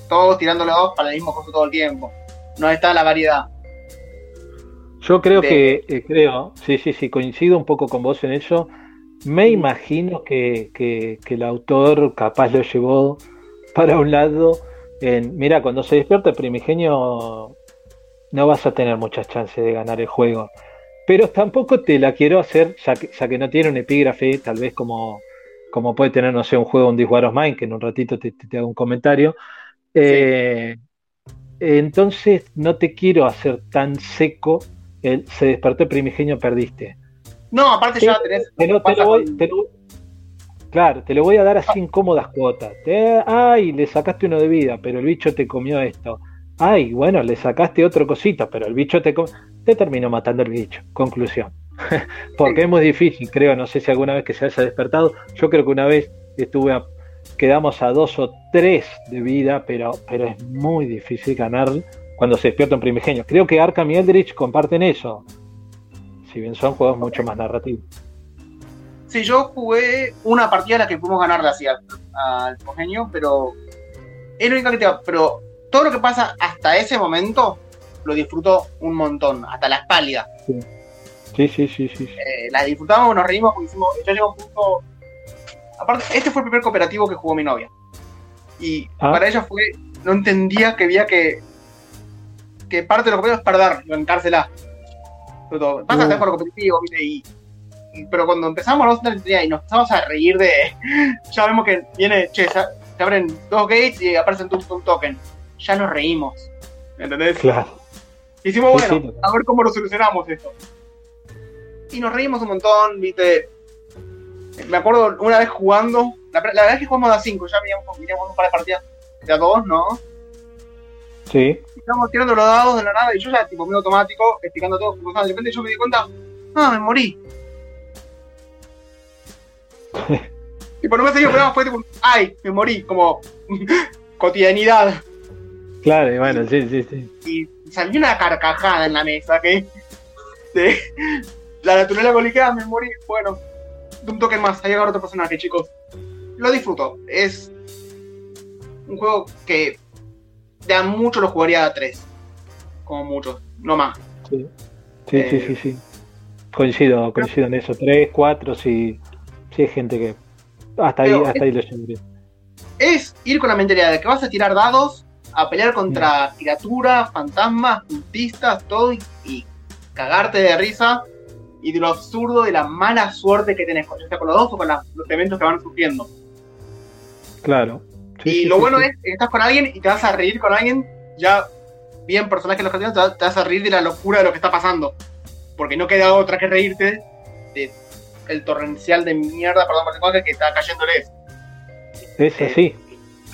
todos tirándole dos para el mismo costo todo el tiempo. No está la variedad. Yo creo de- que, eh, creo, sí, sí, sí, coincido un poco con vos en eso. Me imagino que, que- que el autor capaz lo llevó para un lado. En, mira, cuando se despierta el primigenio, no vas a tener muchas chances de ganar el juego. Pero tampoco te la quiero hacer, ya que, ya que no tiene un epígrafe, tal vez como, como puede tener, no sé, un juego, un This War of Mine, que en un ratito te, te- te hago un comentario. Eh, entonces no te quiero hacer tan seco el se despertó el primigenio, perdiste. No, aparte Sí, ya tenés. Te lo, te lo voy, con- te lo- claro, te lo voy a dar así en cómodas cuotas. Te- ay, le sacaste uno de vida, pero el bicho te comió esto. Ay, bueno, le sacaste otro cosito, pero el bicho te, com- te terminó matando el bicho. Conclusión. Porque Sí. es muy difícil, creo, no sé si alguna vez que se haya despertado. Yo creo que una vez estuve a- quedamos a dos o tres de vida, pero, pero es muy difícil ganar cuando se despierta un primigenio. Creo que Arkham y Eldritch comparten eso. Si bien son juegos mucho más narrativos. Sí, yo jugué una partida en la que pudimos ganarle así al, al pero. Es la única que te Pero todo lo que pasa hasta ese momento lo disfruto un montón, hasta las pálidas. Sí, sí, sí, sí. sí. eh, las disfrutamos, nos reímos, porque hicimos, ya llegó un punto. Aparte, este fue el primer cooperativo que jugó mi novia. Y Ah. para ella fue, no entendía que había que. que parte de lo que es perder, bancársela. Hasta por lo competitivo, ¿viste? Y, y- pero cuando empezamos no se entendía y nos empezamos a reír de. Ya vemos que viene, che, se abren dos gates y aparecen un, un token. Ya nos reímos. ¿Entendés? Claro. Hicimos, bueno, sí. a ver cómo lo solucionamos esto. Y nos reímos un montón, viste. Me acuerdo una vez jugando, la, la verdad es que jugamos a 5, ya veníamos, veníamos un par de partidas de a 2, ¿no? Sí. Estábamos tirando los dados de la nada y yo ya, tipo, medio automático, explicando todo, de repente yo me di cuenta, ah, me morí. y por no me salió programa fue tipo, ay, me morí, como cotidianidad. Claro, y bueno, sí, sí, sí. y salió una carcajada en la mesa que de la naturaleza coliqueada me morí bueno un toque más ahí agarra otro personaje chicos lo disfruto. Es un juego que de a mucho lo jugaría a 3. Como mucho, no más. Sí, sí, sí, Eh, sí, sí. Coincido, coincido en eso. Tres, cuatro, sí, sí hay gente que hasta ahí, hasta ahí lo llevaría. Es ir con la mentalidad de que vas a tirar dados, a pelear contra criaturas, fantasmas, cultistas, todo y, y cagarte de risa y de lo absurdo de la mala suerte que tenés, ya sea con los dos o con los eventos que van surgiendo. Claro. Y lo bueno es que estás con alguien y te vas a reír con alguien, ya bien personaje de los cartones, te vas- a reír de la locura de lo que está pasando. Porque no queda otra que reírte de el torrencial de mierda, perdón por el que está cayéndoles. Es eh, así,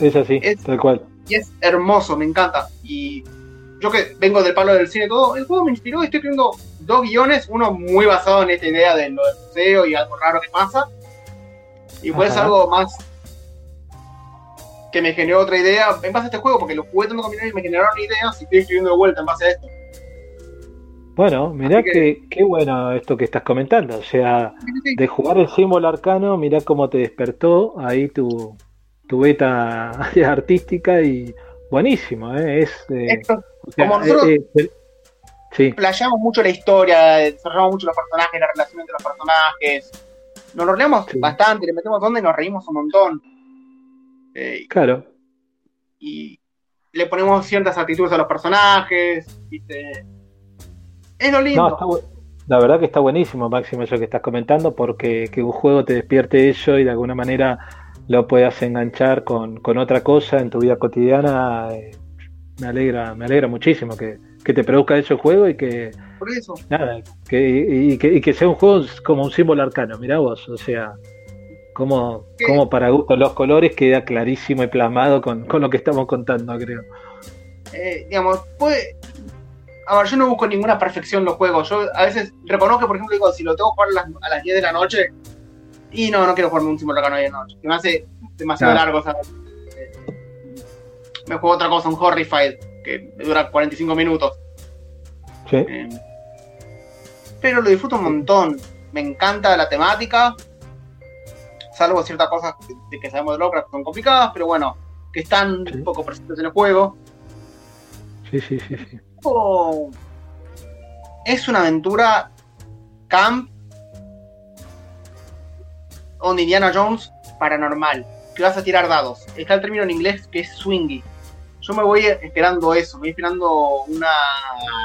es así, es- tal cual. Y es hermoso, me encanta. Y yo que vengo del palo del cine y todo, el juego me inspiró y estoy escribiendo dos guiones, uno muy basado en esta idea de lo del museo y algo raro que pasa. Y pues Ajá. algo más que me generó otra idea en base a este juego, porque lo jugué tanto con y me generaron ideas y estoy escribiendo de vuelta en base a esto. Bueno, mirá que, que- qué bueno esto que estás comentando. O sea, de jugar el símbolo arcano, mirá cómo te despertó ahí tu, tu beta artística y buenísimo, ¿eh? Es, eh, Esto, o sea, como nosotros- eh, eh, sí, playamos mucho la historia, desarrollamos mucho los personajes, la relación entre los personajes. Nos lo leemos Sí. bastante, le metemos onda y nos reímos un montón. Eh, claro. y le ponemos ciertas actitudes a los personajes, ¿viste? Es lo lindo. No, está bu- la verdad que está buenísimo, Máximo, eso que estás comentando, porque que un juego te despierte eso y de alguna manera lo puedas enganchar con, con otra cosa en tu vida cotidiana. eh, me alegra, me alegra muchísimo que, que te produzca eso el juego y que Por eso. nada, que, y, y que, y que sea un juego como un símbolo arcano, mirá vos, o sea, como, como para gusto los colores queda clarísimo y plasmado con, con lo que estamos contando, creo. eh, digamos, puede. A ver, yo no busco ninguna perfección en los juegos. Yo a veces reconozco, por ejemplo, digo, si lo tengo que jugar a las, a las 10 de la noche, y no, no quiero jugarme un símbolo arcano a 10 de la noche. que Me hace demasiado Claro. largo, ¿sabes? Eh, me juego otra cosa, un Horrified, que dura 45 minutos. Sí, Eh, pero lo disfruto un montón. Me encanta la temática. Salvo ciertas cosas que, que sabemos de Lovecraft que son complicadas, pero bueno, que están Sí. un poco presentes en el juego. sí, sí, sí, sí. Oh, Es una aventura camp on Indiana Jones paranormal. Que vas a tirar dados. Está el término en inglés que es swingy. Yo me voy esperando eso, me voy esperando una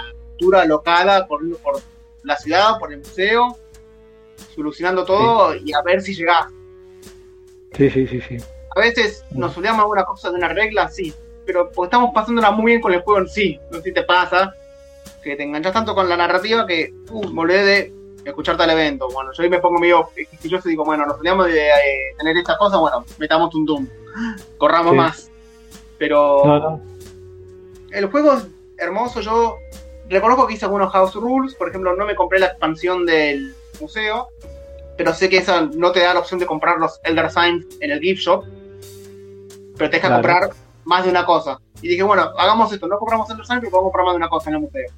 aventura locada por, por la ciudad, por el museo, solucionando todo y a ver si llegás. Sí, sí, sí, sí. A veces nos olvidamos alguna cosa de una regla, sí, pero porque estamos pasándola muy bien con el juego en sí. No sé si te pasa, que te enganchas tanto con la narrativa que uh, me olvidé de escuchar tal evento. Bueno, yo ahí me pongo medio quisquilloso y digo, bueno, nos olvidamos de eh, tener esta cosa, bueno, metamos tuntum, corramos Sí. más. Pero No, no. el juego es hermoso, yo reconozco que hice algunos house rules, por ejemplo, no me compré la expansión del museo, pero sé que esa no te da la opción de comprar los Elder Signs en el gift shop, pero te deja Claro. comprar más de una cosa. Y dije, bueno, hagamos esto, no compramos Elder Signs, pero podemos comprar más de una cosa en el museo.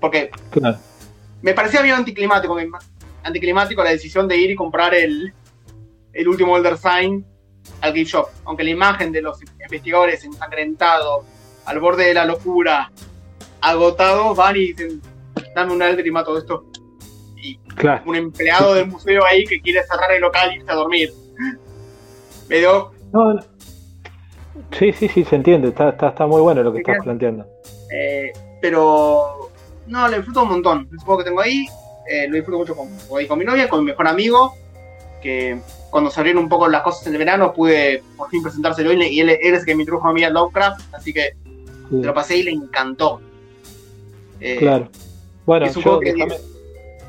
Porque Claro. me parecía bien anticlimático, anticlimático la decisión de ir y comprar el, el último Elder Sign al gift shop. Aunque la imagen de los investigadores ensangrentados, al borde de la locura, agotados, van y dicen, dame un Elder y mato esto. Claro. un empleado del museo ahí que quiere cerrar el local y irse a dormir. Me dio, No, no. Sí, sí, sí, se entiende. Está, está, está muy bueno lo que estás planteando. eh, pero no, lo disfruto un montón. Un juego que tengo ahí, eh, lo disfruto mucho con, con- con mi novia, con mi mejor amigo, que cuando se abrieron un poco las cosas en el verano pude por fin presentárselo y, él, él es el que me introdujo a mí a Lovecraft, así que Sí, se lo pasé y le encantó. Eh, claro. Bueno, yo que- déjame-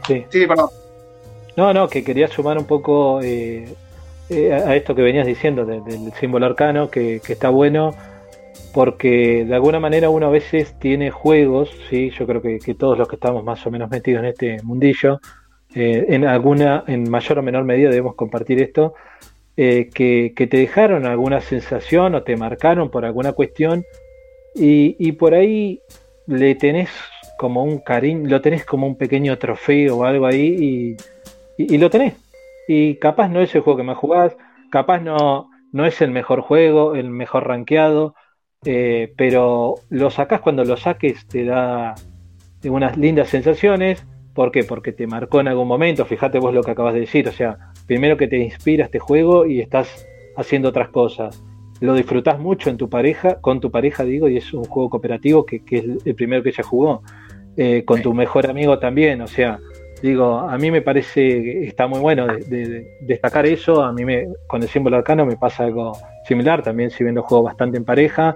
Sí. Sí, perdón. No, no, que quería sumar un poco eh, eh, a esto que venías diciendo de- del símbolo arcano, que, que está bueno, porque de alguna manera uno a veces tiene juegos, sí, yo creo que, que todos los que estamos más o menos metidos en este mundillo, eh, en alguna, en mayor o menor medida debemos compartir esto, que, que te dejaron alguna sensación o te marcaron por alguna cuestión y, y por ahí le tenés como un cariño, lo tenés como un pequeño trofeo o algo ahí y, lo tenés. Y capaz no es el juego que más jugás, capaz no, no es el mejor juego, el mejor rankeado, eh, pero lo sacás cuando lo saques, te da unas lindas sensaciones. ¿Por qué? Porque te marcó en algún momento. Fíjate vos lo que acabas de decir. O sea, primero que te inspira este juego y estás haciendo otras cosas. Lo disfrutás mucho en tu pareja, con tu pareja digo, y es un juego cooperativo que, que es el primero que ella jugó. Eh, con tu mejor amigo también, o sea, digo, a mí me parece que está muy bueno de, destacar eso, a mí me, con el símbolo arcano me pasa algo similar, también si viendo juego bastante en pareja,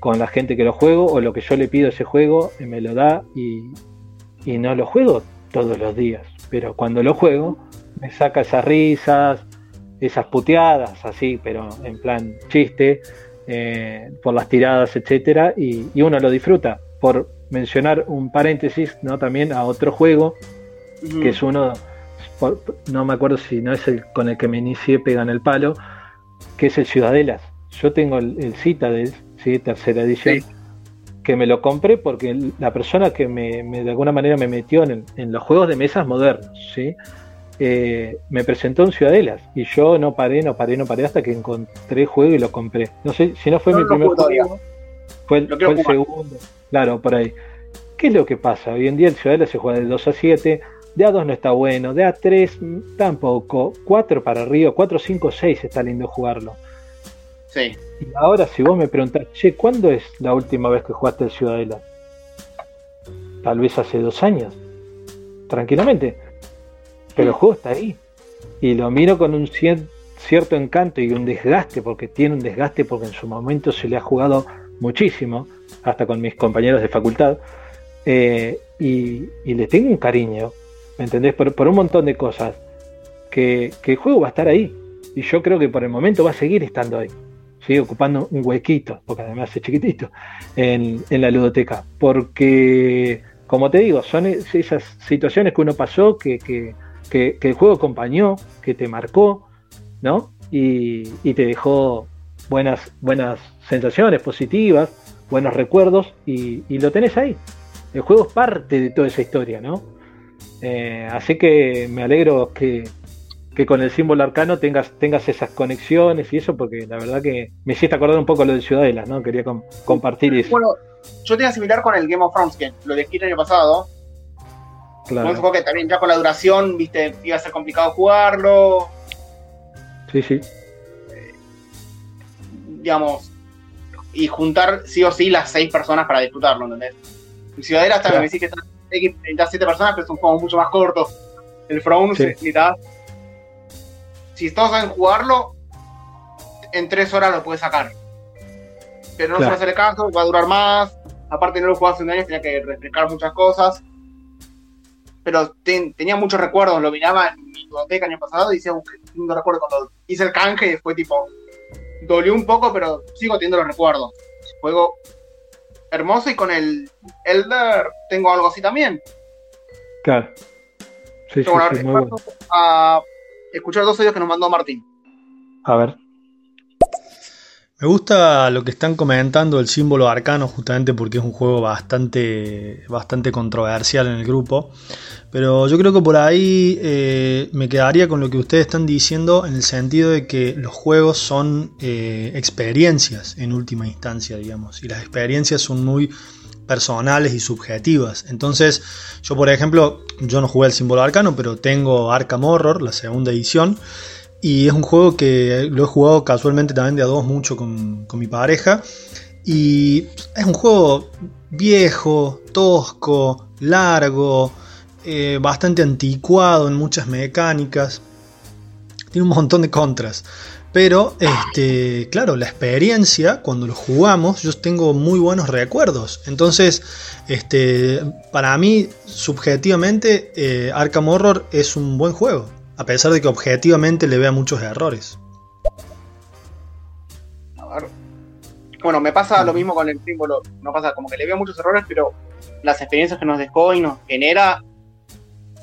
con la gente que lo juego, o lo que yo le pido a ese juego, eh, me lo da y, y no lo juego todos los días, pero cuando lo juego me saca esas risas, esas puteadas, así, pero en plan chiste, eh, por las tiradas, etcétera, y, y uno lo disfruta por mencionar un paréntesis, ¿no? También a otro juego, que es uno, no me acuerdo si no es el con el que me inicié pegan el palo, que es el Ciudadelas. Yo tengo el, el Citadel, ¿sí? tercera edición, que me lo compré porque la persona que me, de alguna manera me metió en, en, los juegos de mesas modernos, ¿sí? Eh, me presentó un Ciudadelas y yo no paré, no paré, no paré hasta que encontré el juego y lo compré. No sé si no fue mi primer juego, fue, fue el segundo. Claro, por ahí. ¿Qué es lo que pasa? Hoy en día el Ciudadela se juega de 2 a 7, de A2 no está bueno, de A3 tampoco, 4 para arriba, 4, 5, 6 está lindo jugarlo. Sí. Y ahora si vos me preguntás, che, ¿cuándo es la última vez que jugaste el Ciudadela? Tal vez hace dos años, tranquilamente. Pero el juego está ahí. Y lo miro con un cierto encanto y un desgaste, porque tiene un desgaste porque en su momento se le ha jugado muchísimo hasta con mis compañeros de facultad, eh, y, le tengo un cariño, ¿me entendés? Por, un montón de cosas, que, el juego va a estar ahí, y yo creo que por el momento va a seguir estando ahí, sigue ocupando un huequito, porque además es chiquitito, en, la ludoteca, porque, como te digo, son esas situaciones que uno pasó, que, que, el juego acompañó, que te marcó, ¿no? Y, y te dejó buenas, buenas sensaciones positivas, buenos recuerdos y, lo tenés ahí. El juego es parte de toda esa historia, ¿no? Eh, así que me alegro que, con el símbolo arcano tengas, tengas esas conexiones y eso, porque la verdad que me hiciste acordar un poco lo de Ciudadela, ¿no? Quería compartir eso. Bueno, yo tenía similar con el Game of Thrones, que lo dejé el año pasado. Claro. Juego que también ya con la duración, viste, iba a ser complicado jugarlo. Sí, sí. Eh, digamos, y juntar sí o sí las seis personas para disfrutarlo, ¿entendés? En Ciudadela hasta me decís que necesitas siete personas, pero es un juego mucho más corto. El From sí. Si todos saben jugarlo, en tres horas lo puedes sacar. Pero no se va a hacer caso, va a durar más. Aparte, no lo jugaba hace un año, tenía que refrescar muchas cosas. Pero tenía muchos recuerdos, lo miraba en mi biblioteca el año pasado y decía, un recuerdo cuando hice el canje y fue tipo, dolió un poco, pero sigo teniendo los recuerdos. Juego hermoso y con el Elder tengo algo así también. Claro. Sí, sí, sí, muy bueno. a escuchar dos audios que nos mandó Martín. A ver. Me gusta lo que están comentando el símbolo arcano justamente porque es un juego bastante, bastante controversial en el grupo. Pero yo creo que por ahí eh, me quedaría con lo que ustedes están diciendo en el sentido de que los juegos son eh, experiencias en última instancia, digamos. Y las experiencias son muy personales y subjetivas. Entonces, yo por ejemplo, yo no jugué el símbolo arcano, pero tengo Arkham Horror, la segunda edición. Y es un juego que lo he jugado casualmente también de a dos mucho con, mi pareja. Y es un juego viejo, tosco, largo, eh, bastante anticuado en muchas mecánicas. Tiene un montón de contras. Pero, este, claro, la experiencia, cuando lo jugamos, yo tengo muy buenos recuerdos. Entonces, este, para mí, subjetivamente, eh, Arkham Horror es un buen juego a pesar de que objetivamente le vea muchos errores. Bueno, me pasa lo mismo con el símbolo, no pasa como que le veo muchos errores, pero las experiencias que nos dejó y nos genera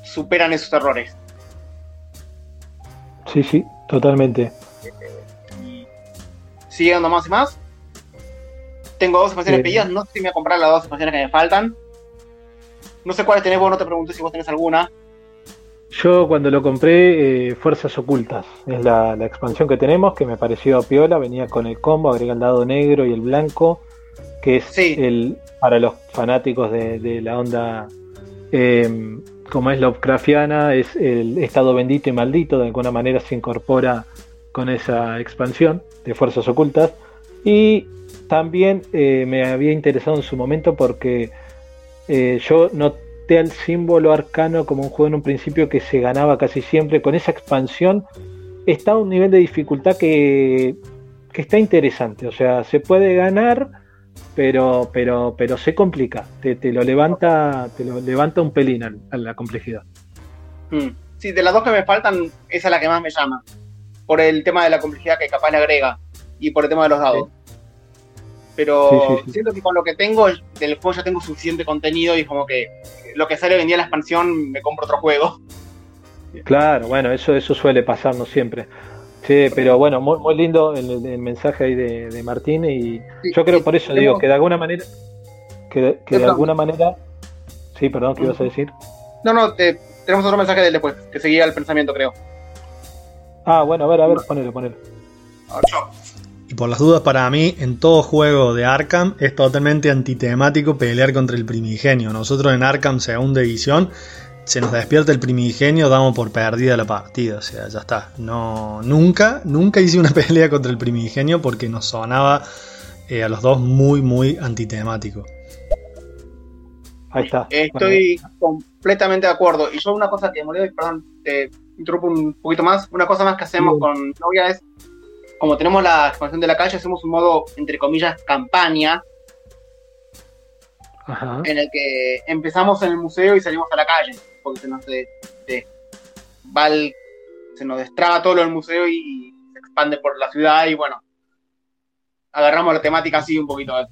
superan esos errores. Sí, sí, totalmente. Siguiendo más y más. Tengo dos expansiones pedidas, no sé si me voy a comprar las dos expansiones que me faltan. No sé cuáles tenés vos, no te pregunté si vos tenés alguna. Yo cuando lo compré, eh, Fuerzas Ocultas, es la, la expansión que tenemos, que me pareció piola, venía con el combo, agrega el lado negro y el blanco, que es Sí. el para los fanáticos de, de la onda eh, como es Lovecraftiana, es el estado bendito y maldito, de alguna manera se incorpora con esa expansión de Fuerzas Ocultas. Y también eh, me había interesado en su momento porque eh, yo noté al símbolo arcano como un juego en un principio que se ganaba casi siempre. Con esa expansión está a un nivel de dificultad que, que está interesante. O sea, se puede ganar, pero, pero, pero se complica. Te, te lo levanta, te lo levanta un pelín a, a la complejidad. Mm. Sí, de las dos que me faltan, esa es la que más me llama. Por el tema de la complejidad que capaz le agrega y por el tema de los dados. Pero Sí, sí, sí. siento que con lo que tengo del juego ya tengo suficiente contenido y como que lo que sale hoy en día en la expansión me compro otro juego. Claro, bueno, eso, eso suele pasarnos siempre. Sí, pero bueno, muy, muy lindo el, el mensaje ahí de, de Martín y Sí, yo creo por eso tenemos- digo que de alguna manera, que, de- que de Perdón. alguna manera, sí, perdón, ¿qué ibas a decir? No, no, te- tenemos otro mensaje del después, que seguía el pensamiento, creo. Ah, bueno, a ver, a ver, ponelo, ponelo. Y por las dudas, para mí, en todo juego de Arkham es totalmente antitemático pelear contra el primigenio. Nosotros en Arkham segunda edición se nos despierta el primigenio, damos por perdida la partida. O sea, ya está. No, nunca, nunca hice una pelea contra el primigenio porque nos sonaba eh, a los dos muy, muy antitemático. Ahí está. Estoy completamente de acuerdo. Y yo una cosa que me olvidé, perdón, te interrumpo un poquito más. Una cosa más que hacemos Sí. con novia es, como tenemos la expansión de la calle, hacemos un modo, entre comillas, campaña, Ajá. en el que empezamos en el museo y salimos a la calle, porque se nos, de- de- va el- se nos destraba todo lo del museo y se expande por la ciudad y bueno, agarramos la temática así un poquito. De-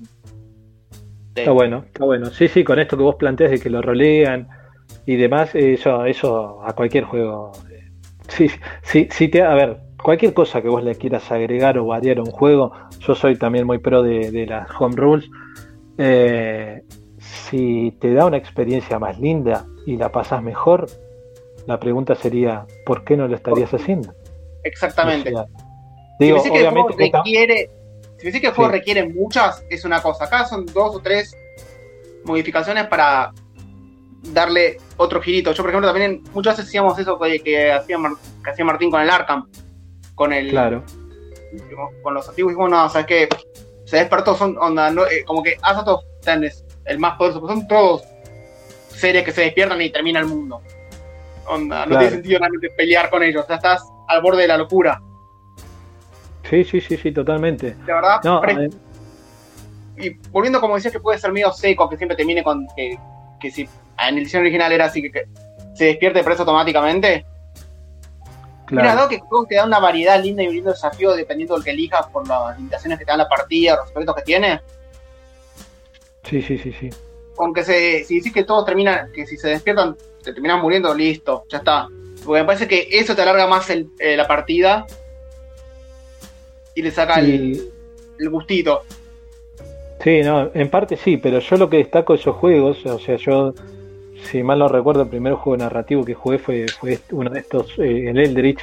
Está bueno, está bueno. Sí, sí, con esto que vos planteas de que lo rolean y demás, eh, eso, eso a cualquier juego. eh, Sí, sí, sí te, a ver, cualquier cosa que vos le quieras agregar o variar a un juego, yo soy también muy pro de, de las home rules. Eh, si te da una experiencia más linda y la pasás mejor, la pregunta sería, ¿por qué no lo estarías haciendo? Exactamente. O sea, Si me que el juego requiere, si me decís que el juego Sí. requiere muchas, es una cosa. Acá son dos o tres modificaciones para darle otro girito. Yo, por ejemplo, también muchas veces hacíamos eso que, que hacía, que hacía Martín con el Arkham, con el claro, con los antiguos. Dijimos, no, sabes que se despertó, son onda, no, eh, como que Azoth es el más poderoso, pues son todos seres que se despiertan y termina el mundo. Onda, no Claro. tiene sentido realmente pelear con ellos, ya estás al borde de la locura. sí, sí, sí, sí, totalmente. De verdad, No, pre- eh, y volviendo como decías que puede ser medio seco, que siempre termine con que, que si en la edición original era así que, que se despierte preso automáticamente. Mira, claro. dado que el juego te da una variedad linda y un lindo desafío dependiendo del que elijas por las limitaciones que te dan la partida, los aspectos que tiene. Sí, sí, sí, sí. Aunque se, si decís que todos terminan, que si se despiertan, te terminan muriendo, listo, ya está. Porque me parece que eso te alarga más el- eh, la partida y le saca el gustito. Sí, no, en parte sí, pero yo lo que destaco de esos juegos, o sea, yo, si mal no recuerdo, el primer juego narrativo que jugué fue, fue uno de estos, eh, el Eldritch.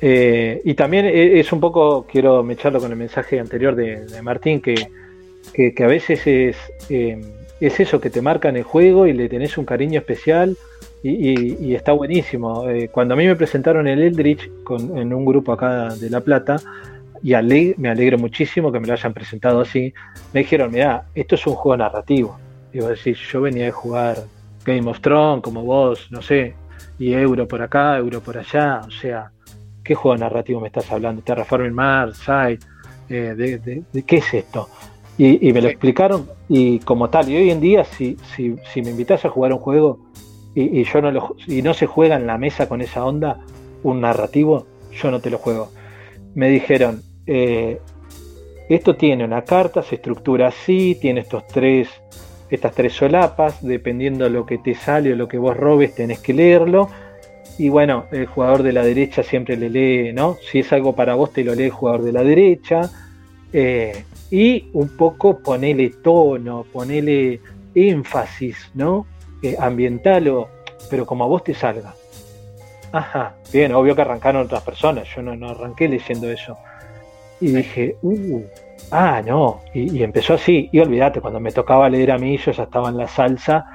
Eh, y también e- es un poco, quiero mecharlo con el mensaje anterior de, Martín, que, que, a veces es, eh, es eso, que te marcan el juego y le tenés un cariño especial y, y- está buenísimo. Eh, cuando a mí me presentaron el Eldritch con, en un grupo acá de La Plata, y ale- me alegro muchísimo que me lo hayan presentado así, me dijeron, mira, esto es un juego narrativo. Digo, decir, yo venía de jugar Game of Thrones, como vos, no sé, y Euro por acá, Euro por allá, o sea, ¿qué juego narrativo me estás hablando? Terraforming Mars, Side, eh, de, de- de qué es esto? Y, y me lo explicaron y como tal, y hoy en día si, si, si me invitas a jugar un juego y, y yo no lo, y no se juega en la mesa con esa onda, un narrativo, yo no te lo juego. Me dijeron, eh, esto tiene una carta, se estructura así, tiene estos tres, estas tres solapas, dependiendo de lo que te sale o lo que vos robes, tenés que leerlo. Y bueno, el jugador de la derecha siempre le lee, ¿no? Si es algo para vos, te lo lee el jugador de la derecha. Eh, y un poco ponele tono, ponele énfasis, ¿no? Eh, ambiental, o- pero como a vos te salga. ajá, bien, obvio que arrancaron otras personas, yo no, no arranqué leyendo eso. Y dije, uh, ah, no, y, y empezó así, y olvídate, cuando me tocaba leer a mí, yo ya estaba en la salsa,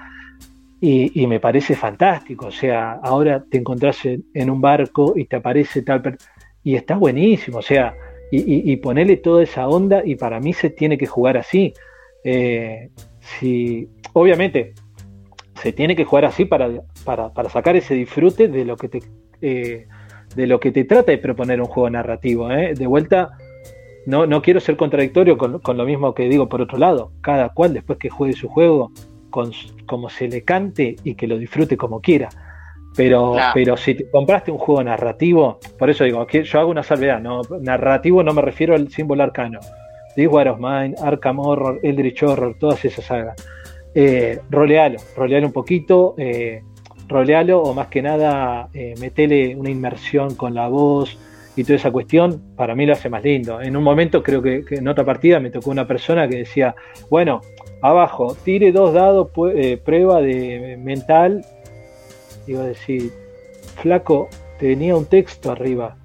y, y me parece fantástico, o sea, ahora te encontrás en, en un barco y te aparece tal, y está buenísimo, o sea, y, y, y ponerle toda esa onda, y para mí se tiene que jugar así. Eh, si, obviamente, se tiene que jugar así para, para, para sacar ese disfrute de lo que te eh, de lo que te trata de proponer un juego narrativo. ¿eh? De vuelta, no, no quiero ser contradictorio con, con, lo mismo que digo por otro lado. Cada cual después que juegue su juego, con, como se le cante y que lo disfrute como quiera. Pero, claro. pero si te compraste un juego narrativo, por eso digo, que yo hago una salvedad, ¿no? narrativo no me refiero al símbolo arcano. This War of Mine, Arkham Horror, Eldritch Horror, todas esas sagas eh, rolealo, rolealo un poquito, eh, rolealo o más que nada eh, metele una inmersión con la voz y toda esa cuestión, para mí lo hace más lindo. En un momento creo que, que en otra partida me tocó una persona que decía, bueno, abajo, tire dos dados, eh, prueba de mental, iba a decir, flaco, tenía un texto arriba.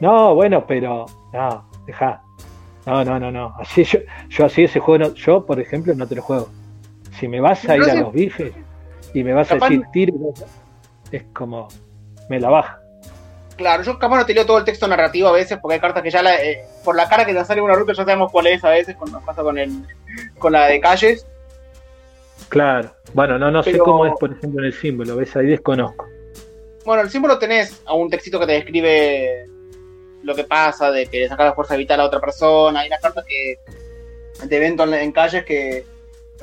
No, bueno, pero, no, deja. No, no, no, no. Así yo, yo así ese juego, no, yo por ejemplo no te lo juego si me vas a ir a los bifes y me vas a decir tire, es como me la baja. Claro, yo capaz no te leo todo el texto narrativo a veces porque hay cartas que ya la, eh, por la cara que te sale una ruta ya sabemos cuál es a veces cuando pasa con el con la de calles. Claro, bueno, no, no Pero, sé cómo es por ejemplo en el símbolo, ves ahí desconozco. Bueno, el símbolo tenés a un textito que te describe lo que pasa, de que le sacas la fuerza vital a otra persona, hay una carta que de evento en, en calles que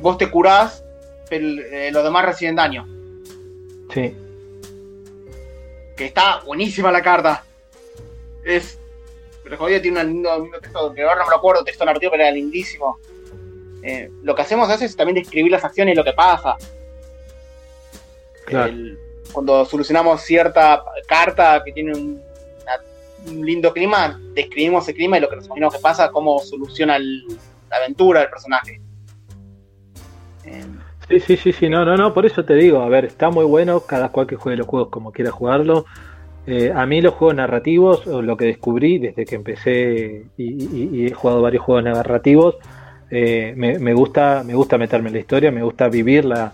vos te curás, pero eh, los demás reciben daño. Sí. Que está buenísima la carta. Es. Pero jodida tiene un lindo, lindo, texto, que ahora no me lo acuerdo, texto narrativo, pero era lindísimo. Eh, lo que hacemos a veces es también describir las acciones y lo que pasa. Claro. El, cuando solucionamos cierta carta que tiene un, una, un, lindo clima, describimos el clima y lo que nos imaginamos que pasa, cómo soluciona el, la aventura del personaje. Sí, sí, sí, sí, no, no, no, por eso te digo, a ver, está muy bueno cada cual que juegue los juegos como quiera jugarlo. Eh, a mí los juegos narrativos, lo que descubrí desde que empecé y, he jugado varios juegos narrativos, eh, me, gusta, me gusta meterme en la historia, me gusta vivir la,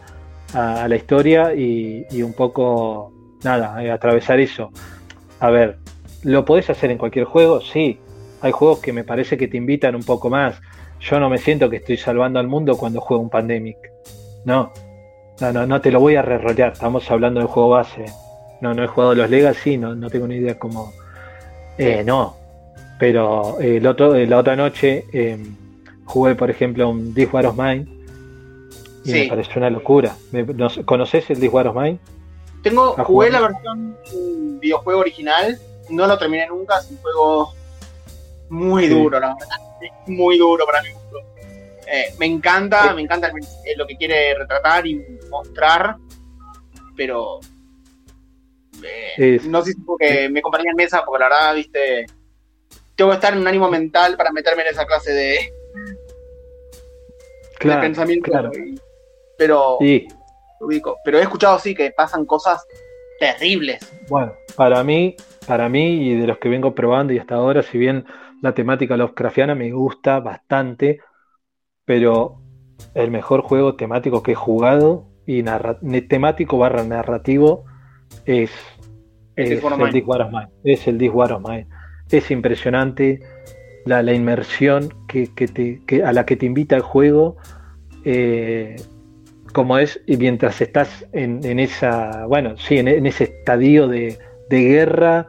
a, la historia y, y, un poco, nada, eh, atravesar eso. A ver, ¿lo podés hacer en cualquier juego? Sí, hay juegos que me parece que te invitan un poco más. Yo no me siento que estoy salvando al mundo cuando juego un Pandemic. No, no, no, no te lo voy a re-rolear. Estamos hablando del juego base. No, no he jugado los Legacy, no, no tengo ni idea cómo. Eh, no, pero eh, el otro, la otra noche eh, jugué, por ejemplo, un This War of Mine y sí. me pareció una locura. ¿No, ¿Conoces el This War of Mine? Tengo, jugué la versión videojuego original, no lo terminé nunca, es un juego muy sí. duro, la verdad. Es muy duro para mí. Eh, me encanta, me encanta el, lo que quiere retratar y mostrar, pero eh, no sé si porque me compañía en mesa, porque la verdad, viste, tengo que estar en un ánimo mental para meterme en esa clase de, claro, de pensamiento. Claro. Y, pero, sí. ubico, pero he escuchado sí que pasan cosas terribles. Bueno, para mí, para mí y de los que vengo probando y hasta ahora, si bien la temática Lovecraftiana me gusta bastante, pero el mejor juego temático que he jugado y temático barra narrativo es, es, es el Dick War of Mine. Es el Dick War of Mine. Es impresionante la, la inmersión que, que te, que, a la que te invita el juego. Eh, como es, y mientras estás en, en esa, bueno, sí, en, en ese estadio de, de, guerra,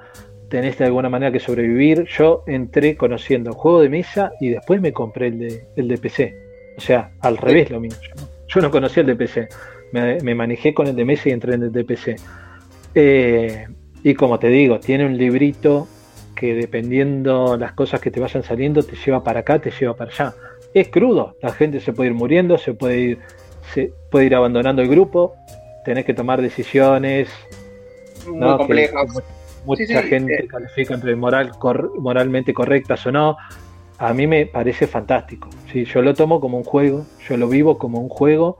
tenés de alguna manera que sobrevivir. Yo entré conociendo el juego de mesa y después me compré el de, el de PC. O sea, al revés lo mismo. Yo, yo no conocía el de PC. Me, me, manejé con el de mesa y entré en el de PC. Eh, y como te digo, tiene un librito que dependiendo las cosas que te vayan saliendo, te lleva para acá, te lleva para allá. Es crudo, la gente se puede ir muriendo, se puede ir, se puede ir abandonando el grupo, tenés que tomar decisiones. Muy ¿no? complejas. Que mucha sí, sí, gente califica entre moral, cor, moralmente correctas o no. A mí me parece fantástico. Sí, yo lo tomo como un juego, yo lo vivo como un juego.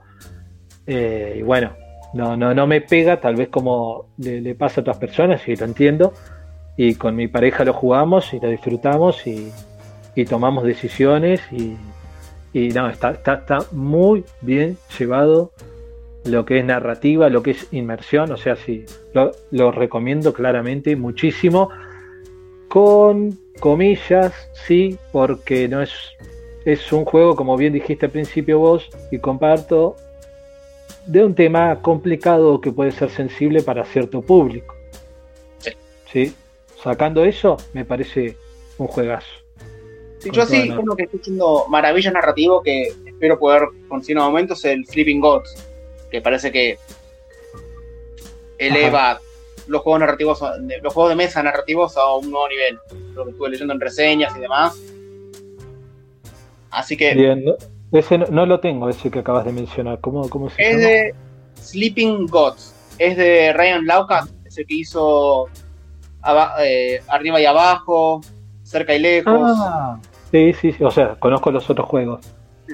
Eh, y bueno, no, no, no me pega, tal vez como le, le pasa a otras personas, y lo entiendo. Y con mi pareja lo jugamos y lo disfrutamos y, y tomamos decisiones y, y no, está, está, está muy bien llevado lo que es narrativa, lo que es inmersión, o sea, sí, lo, lo recomiendo claramente muchísimo, con comillas, sí, porque no es, es un juego, como bien dijiste al principio vos, y comparto, de un tema complicado que puede ser sensible para cierto público. Sí. ¿Sí? Sacando eso, me parece un juegazo. Sí, yo sí, uno que estoy haciendo maravilla narrativo que espero poder conseguir en momento es el Sleeping Gods, que parece que eleva los juegos narrativos, los juegos de mesa narrativos a un nuevo nivel. Lo que estuve leyendo en reseñas y demás. Así que Bien, no- ese no, no lo tengo, ese que acabas de mencionar. ¿Cómo, cómo se es llama? de Sleeping Gods, es de Ryan Laukat, ese que hizo eh, arriba y abajo, cerca y lejos. Ah, sí, sí, sí, o sea, conozco los otros juegos.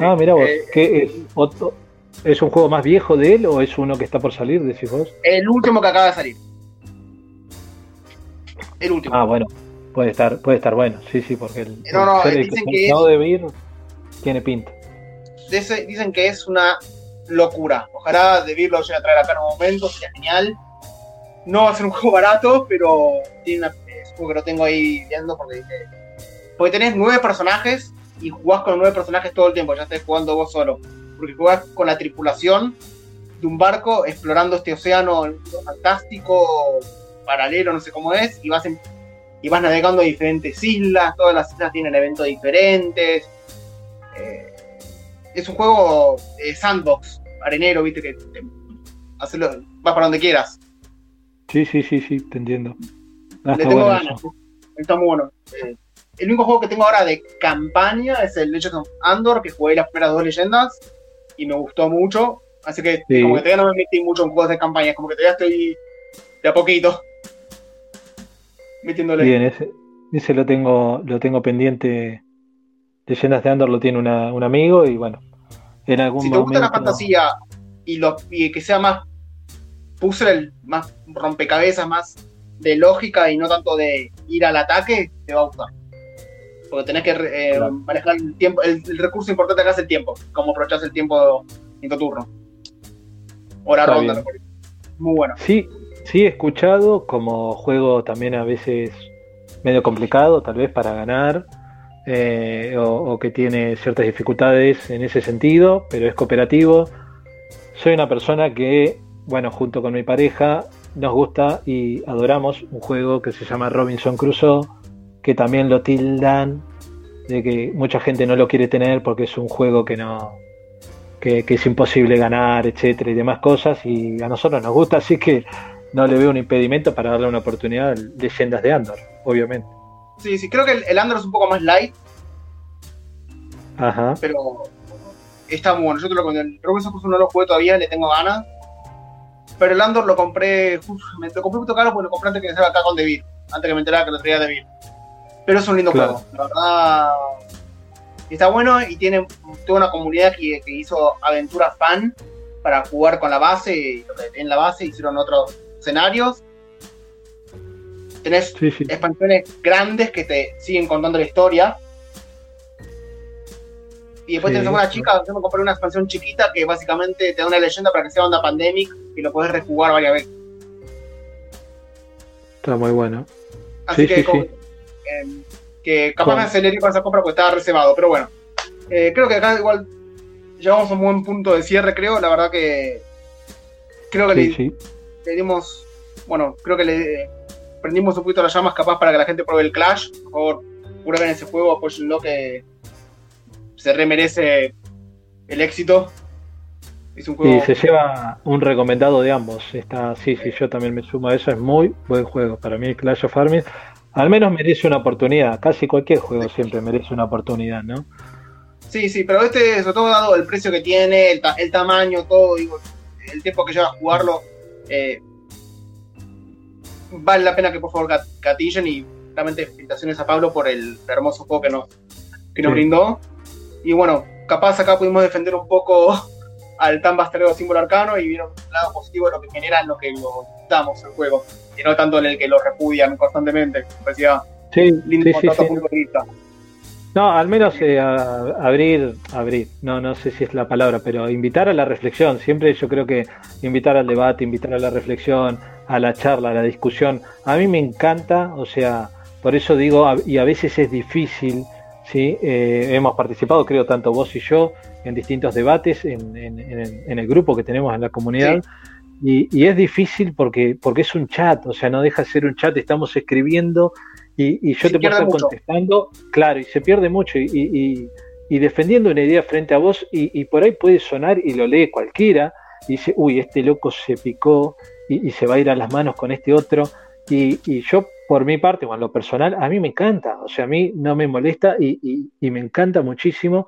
Ah, mira vos, Eh, ¿qué es? Otro, ¿Es un juego más viejo de él o es uno que está por salir, decís vos? El último que acaba de salir. El último. Ah, bueno, puede estar, puede estar bueno, sí, sí, porque el, No, no, el dicen que es- de ver tiene pinta. Ese- dicen que es una locura. Ojalá De Beer lo llegue a traer acá en un momento, sería genial. No va a ser un juego barato, pero tiene una, es juego que lo tengo ahí viendo porque. Porque tenés nueve personajes y jugás con nueve personajes todo el tiempo, ya estés jugando vos solo. Porque jugás con la tripulación de un barco explorando este océano fantástico, paralelo, no sé cómo es, y vas, en- y vas navegando a diferentes islas, todas las islas tienen eventos diferentes. Eh, es un juego eh, sandbox, arenero, viste, que te- hacerlo, vas para donde quieras. Sí, sí, sí, sí, te entiendo. Ah, Le tengo ganas, eso. está muy bueno. Eh, el único juego que tengo ahora de campaña es el Legends of Andor, que jugué las primeras dos leyendas y me gustó mucho. Así que Sí. como que todavía no me metí mucho en juegos de campaña, como que todavía estoy de a poquito metiéndole. Bien, ese, ese lo tengo, lo tengo pendiente. Leyendas de Andor lo tiene una- un amigo y bueno, en algún si te gusta la momento- fantasía y, lo, y que sea más puzzle, más rompecabezas, más de lógica y no tanto de ir al ataque, te va a gustar. Porque tenés que eh, Claro. manejar el tiempo, el, el recurso importante acá es el tiempo, cómo aprovechás el tiempo en tu turno. Hora Está ronda, muy bueno. Sí, sí he escuchado como juego también a veces medio complicado, tal vez para ganar, eh, o, o que tiene ciertas dificultades en ese sentido, pero es cooperativo. Soy una persona que, bueno, junto con mi pareja, nos gusta y adoramos un juego que se llama Robinson Crusoe, que también lo tildan de que mucha gente no lo quiere tener porque es un juego que no, que, que es imposible ganar, etcétera y demás cosas, y a nosotros nos gusta, así que no le veo un impedimento para darle una oportunidad a Leyendas de Andor, obviamente. Sí, sí, creo que el, el Andor es un poco más light, Ajá. pero está muy bueno. Yo te lo. El Robinson Crusoe no lo jugué todavía, le tengo ganas. Pero el Andor lo compré, uf, me lo compré un poquito caro porque lo compré antes que me acá con Devir, antes que me enterara que lo traía Devir. Pero es un lindo Claro. juego, la verdad. Está bueno y tiene toda una comunidad que, que hizo aventuras fan para jugar con la base. En la base hicieron otros escenarios. Tenés Sí, sí. expansiones grandes que te siguen contando la historia. Y después Sí, tenés una chica, yo me compré una expansión chiquita que básicamente te da una leyenda para que sea onda pandemic y lo podés rejugar varias veces. Está muy bueno. Así Sí, que, como- que capaz Con- me aceleré con esa compra porque estaba reservado, pero bueno. Eh, creo que acá igual llegamos a un buen punto de cierre, creo. La verdad que creo que Sí, le, sí. le dimos, bueno, creo que le prendimos un poquito las llamas capaz para que la gente pruebe el Clash. Por favor, prueben ese juego, apóyenlo que se remerece el éxito. Es un juego Y se lleva un recomendado de ambos. Está, sí, sí, yo también me sumo a eso. Es muy buen juego. Para mí, Clash of Arms, al menos merece una oportunidad. Casi cualquier juego siempre merece una oportunidad, ¿no? Sí, sí, pero este, sobre todo dado el precio que tiene, el, ta- el tamaño, todo, digo, el tiempo que lleva a jugarlo, eh, vale la pena que por favor gat- gatillen y realmente felicitaciones a Pablo por el hermoso juego que nos, que nos Sí. brindó. Y bueno, capaz acá pudimos defender un poco al tan bastardo símbolo arcano y vieron el lado positivo de lo que genera en lo que lo damos el juego, y no tanto en el que lo repudian constantemente. Parecía Sí, lindo sí, sí, otro sí. punto de vista. No, al menos eh, a- abrir, abrir, no, no sé si es la palabra, pero invitar a la reflexión. Siempre yo creo que invitar al debate, invitar a la reflexión, a la charla, a la discusión. A mí me encanta, o sea, por eso digo, y a veces es difícil, ¿sí? Eh, hemos participado, creo, tanto vos y yo, en distintos debates en, en- en el, grupo que tenemos en la comunidad. Y, y es difícil porque, porque es un chat, o sea, no deja de ser un chat, estamos escribiendo y, y yo Se te puedo estar mucho. contestando, claro, y se pierde mucho y, defendiendo una idea frente a vos y, por ahí puede sonar y lo lee cualquiera y dice, uy, este loco se picó y, se va a ir a las manos con este otro. Y, yo, por mi parte, o en lo personal, a mí me encanta, o sea, a mí no me molesta y me encanta muchísimo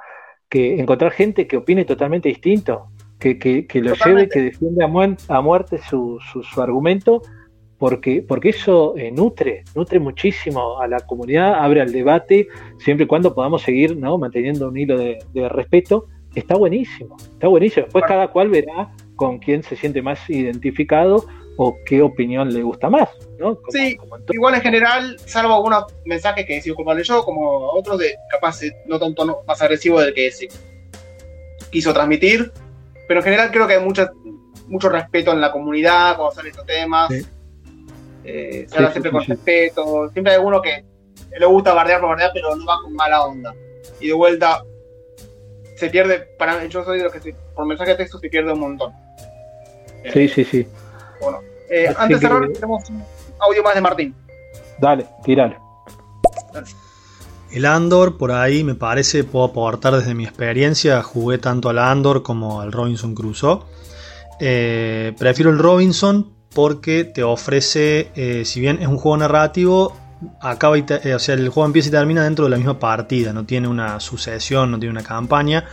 que encontrar gente que opine totalmente distinto, que, que, que lo lleve, Totalmente. que defiende a, muerte su, su, su argumento, porque, porque eso eh, nutre, nutre muchísimo a la comunidad, abre al debate, siempre y cuando podamos seguir ¿no? manteniendo un hilo de, de respeto, está buenísimo, está buenísimo. Después cada cual verá con quién se siente más identificado o qué opinión le gusta más, ¿no? Como- Sí, como. Igual en general, salvo algunos mensajes que he sido culpable yo, como otros de capaz eh, no un tono más agresivo del que se quiso transmitir, pero en general creo que hay mucho, mucho respeto en la comunidad cuando salen estos temas. Sí. Eh, se Sí, habla sí, siempre sí, con sí. respeto. Siempre hay uno que le gusta bardear por bardear, pero no va con mala onda. Y de vuelta se pierde, para yo soy de los que por mensaje de texto se pierde un montón. Eh, Sí, sí, eh, antes de cerrar, que- tenemos un audio más de Martín. Dale, tiralo. El Andor, por ahí me parece, puedo aportar desde mi experiencia. Jugué tanto al Andor como al Robinson Crusoe. Eh, prefiero el Robinson porque te ofrece, eh, si bien es un juego narrativo, acaba y te- eh, o sea, el juego empieza y termina dentro de la misma partida. No tiene una sucesión, no tiene una campaña.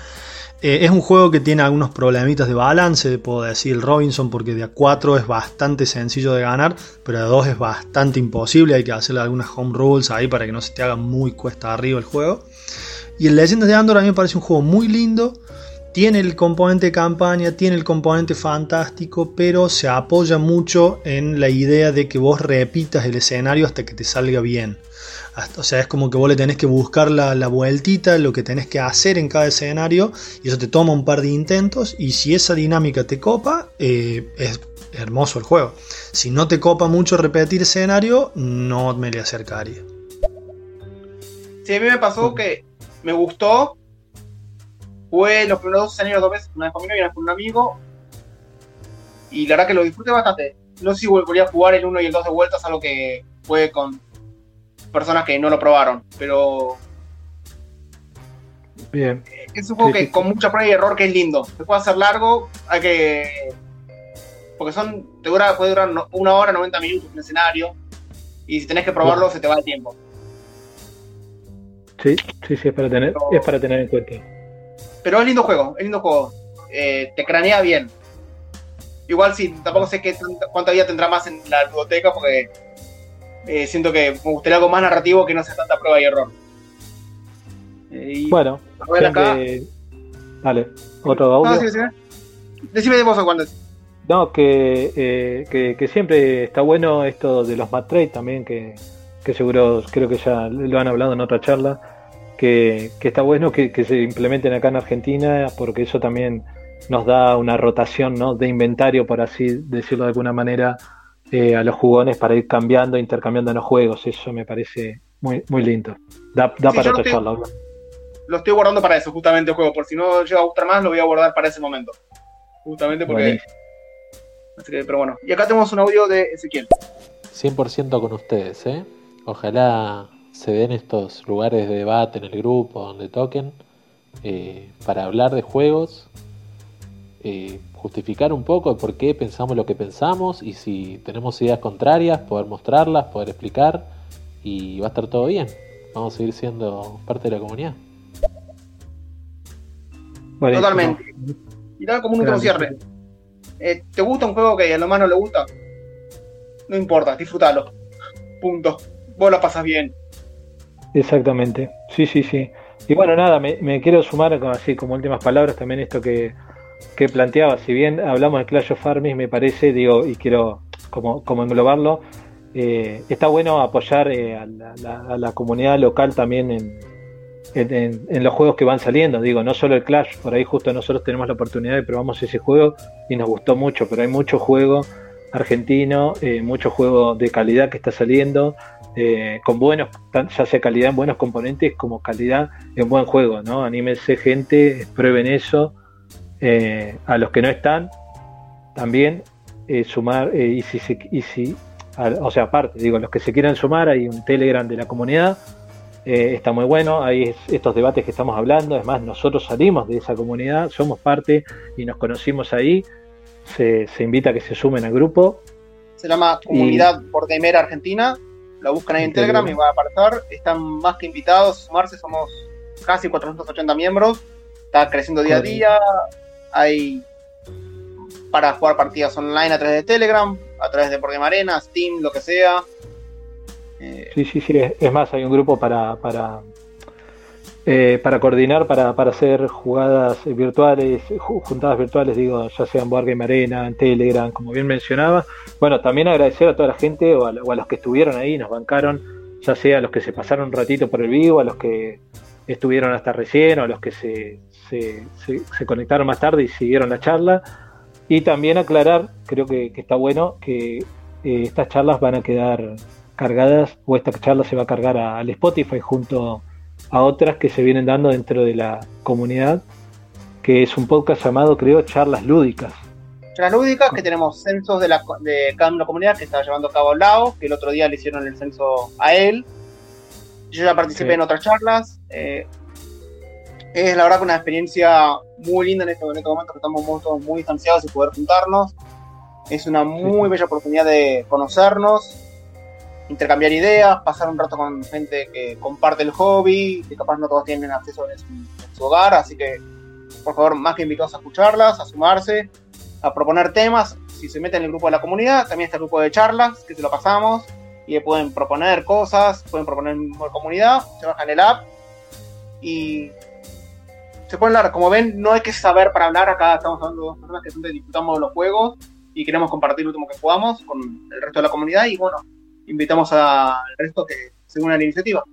Eh, es un juego que tiene algunos problemitas de balance, puedo decir Robinson, porque de a 4 es bastante sencillo de ganar, pero de a 2 es bastante imposible. Hay que hacerle algunas home rules ahí para que no se te haga muy cuesta arriba el juego. Y el Leyendas de Andor a mí me parece un juego muy lindo. Tiene el componente de campaña, tiene el componente fantástico, pero se apoya mucho en la idea de que vos repitas el escenario hasta que te salga bien. O sea, es como que vos le tenés que buscar la, la vueltita, lo que tenés que hacer en cada escenario, y eso te toma un par de intentos, y si esa dinámica te copa, eh, es hermoso el juego. Si no te copa mucho repetir escenario, no me le acercaría. Sí, a mí me pasó que me gustó. Jugué los primeros dos escenarios dos veces, una vez conmigo y una con un amigo. Y la verdad que lo disfruté bastante. No sé si volvería a jugar el 1 y el 2 de vueltas, algo que fue con personas que no lo probaron. Pero Bien. es un juego Sí, que sí, con mucha prueba y error que es lindo. Se puede hacer largo, hay que. Porque son. Te dura, puede durar una hora, 90 minutos un escenario. Y si tenés que probarlo, se te va el tiempo. Sí, sí, sí, es para tener, es para tener en cuenta. Pero es lindo juego, es lindo juego. Eh, te cranea bien. Igual sí, tampoco sé qué cuánta vida tendrá más en la biblioteca porque eh, siento que me gustaría algo más narrativo que no sea tanta prueba y error. Eh, y Bueno, a ver acá. Dale, otro No, audio. sí, decime. Decime de vos es. No, que, eh, que, que siempre está bueno esto de los mat trade también, que, que seguro creo que ya lo han hablado en otra charla, que, que está bueno que, que se implementen acá en Argentina, porque eso también nos da una rotación ¿no? de inventario, por así decirlo de alguna manera, eh, a los jugones para ir cambiando, intercambiando los juegos. Eso me parece muy, muy lindo. Da, da Sí, para yo lo estoy- guardando para eso, justamente el juego. Por si no llega a gustar más, lo voy a guardar para ese momento. Justamente porque. Así que, pero bueno. Y acá tenemos un audio de Ezequiel. 100% con ustedes, ¿eh? Ojalá se den estos lugares de debate en el grupo donde toquen eh, para hablar de juegos, eh, justificar un poco el por qué pensamos lo que pensamos y si tenemos ideas contrarias, poder mostrarlas, poder explicar y va a estar todo bien. Vamos a seguir siendo parte de la comunidad. Totalmente. Y nada, como un último cierre. Eh, ¿Te gusta un juego que a lo más no le gusta? No importa, disfrútalo. Punto. Vos la pasas bien. Exactamente, sí, sí, sí. Y bueno, nada, me, me quiero sumar con- así como últimas palabras también esto que, que planteaba, si bien hablamos de Clash of Armies, me parece, digo, y quiero como, como englobarlo, eh, está bueno apoyar eh, a, la, comunidad local también en, en, los juegos que van saliendo. Digo, no solo el Clash, por ahí justo nosotros tenemos la oportunidad de probamos ese juego y nos gustó mucho, pero hay mucho juego argentino, eh, mucho juego de calidad que está saliendo, con buenos, ya sea calidad en buenos componentes como calidad en buen juego, ¿no? Anímense gente, prueben eso. Eh, a los que no están, también sumar, y si, y si o sea, aparte, digo, los que se quieran sumar, hay un Telegram de la comunidad, eh, está muy bueno, hay estos debates que estamos hablando, además nosotros salimos de esa comunidad, somos parte y nos conocimos ahí, se, se invita a que se sumen al grupo. Se llama Comunidad y... por Gamer Argentina, lo buscan ahí en Telegram y van a aparecer, están más que invitados a sumarse, somos casi 480 miembros, está creciendo día a día, hay para jugar partidas online a través de Telegram, a través de Game Arena, Steam, lo que sea. Eh, sí, sí, sí, es más, hay un grupo para, para, eh, coordinar, para, para hacer jugadas virtuales, juntadas virtuales, digo, ya sea en Game Arena, en Telegram, como bien mencionaba. Bueno, también agradecer a toda la gente o a, o a los que estuvieron ahí, nos bancaron, ya sea a los que se pasaron un ratito por el vivo, a los que estuvieron hasta recién, o a los que se, se, se, se conectaron más tarde y siguieron la charla. Y también aclarar, creo que, que está bueno, que eh, estas charlas van a quedar cargadas, o esta charla se va a cargar a, al Spotify junto a otras que se vienen dando dentro de la comunidad, que es un podcast llamado, creo, Charlas Lúdicas. Charlas Lúdicas, que tenemos censos de, la, de cada una comunidad que está llevando a cabo Lao, que el otro día le hicieron el censo a él. Yo ya participé sí. en otras charlas. Eh, es la verdad que una experiencia muy linda en este, en este momento que estamos todos muy distanciados y poder juntarnos. Es una muy bella oportunidad de conocernos, intercambiar ideas, pasar un rato con gente que comparte el hobby, que capaz no todos tienen acceso en su, en su hogar, así que por favor, más que invitados a escucharlas, a sumarse, a proponer temas. Si se meten en el grupo de la comunidad, también está el grupo de charlas, que se lo pasamos, y pueden proponer cosas, pueden proponer en la comunidad, se bajan el app y se pueden hablar. Como ven, no hay que saber para hablar. Acá estamos hablando de dos personas que siempre disfrutamos de los juegos y queremos compartir lo último que jugamos con el resto de la comunidad. Y bueno, invitamos al resto que se unan a la iniciativa.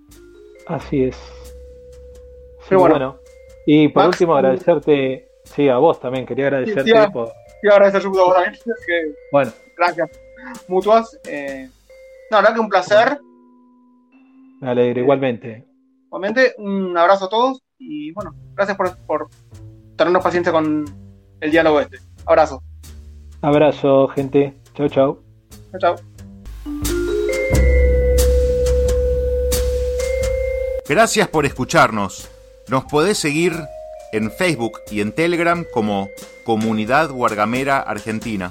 Así es. Sí, Pero bueno, bueno. Y por Max, último, agradecerte. Sí, a vos también. Quería agradecerte sí, sí, por. Sí, agradecer a vos también. Que, bueno. Gracias. Mutuas. Eh, no, la verdad que un placer. Me alegro, igualmente. Igualmente, un abrazo a todos y bueno, gracias por, por tenernos paciencia con el diálogo este. Abrazo. Abrazo, gente. Chau, chau. Chau, chau. Gracias por escucharnos. Nos podés seguir en Facebook y en Telegram como Comunidad Guargamera Argentina.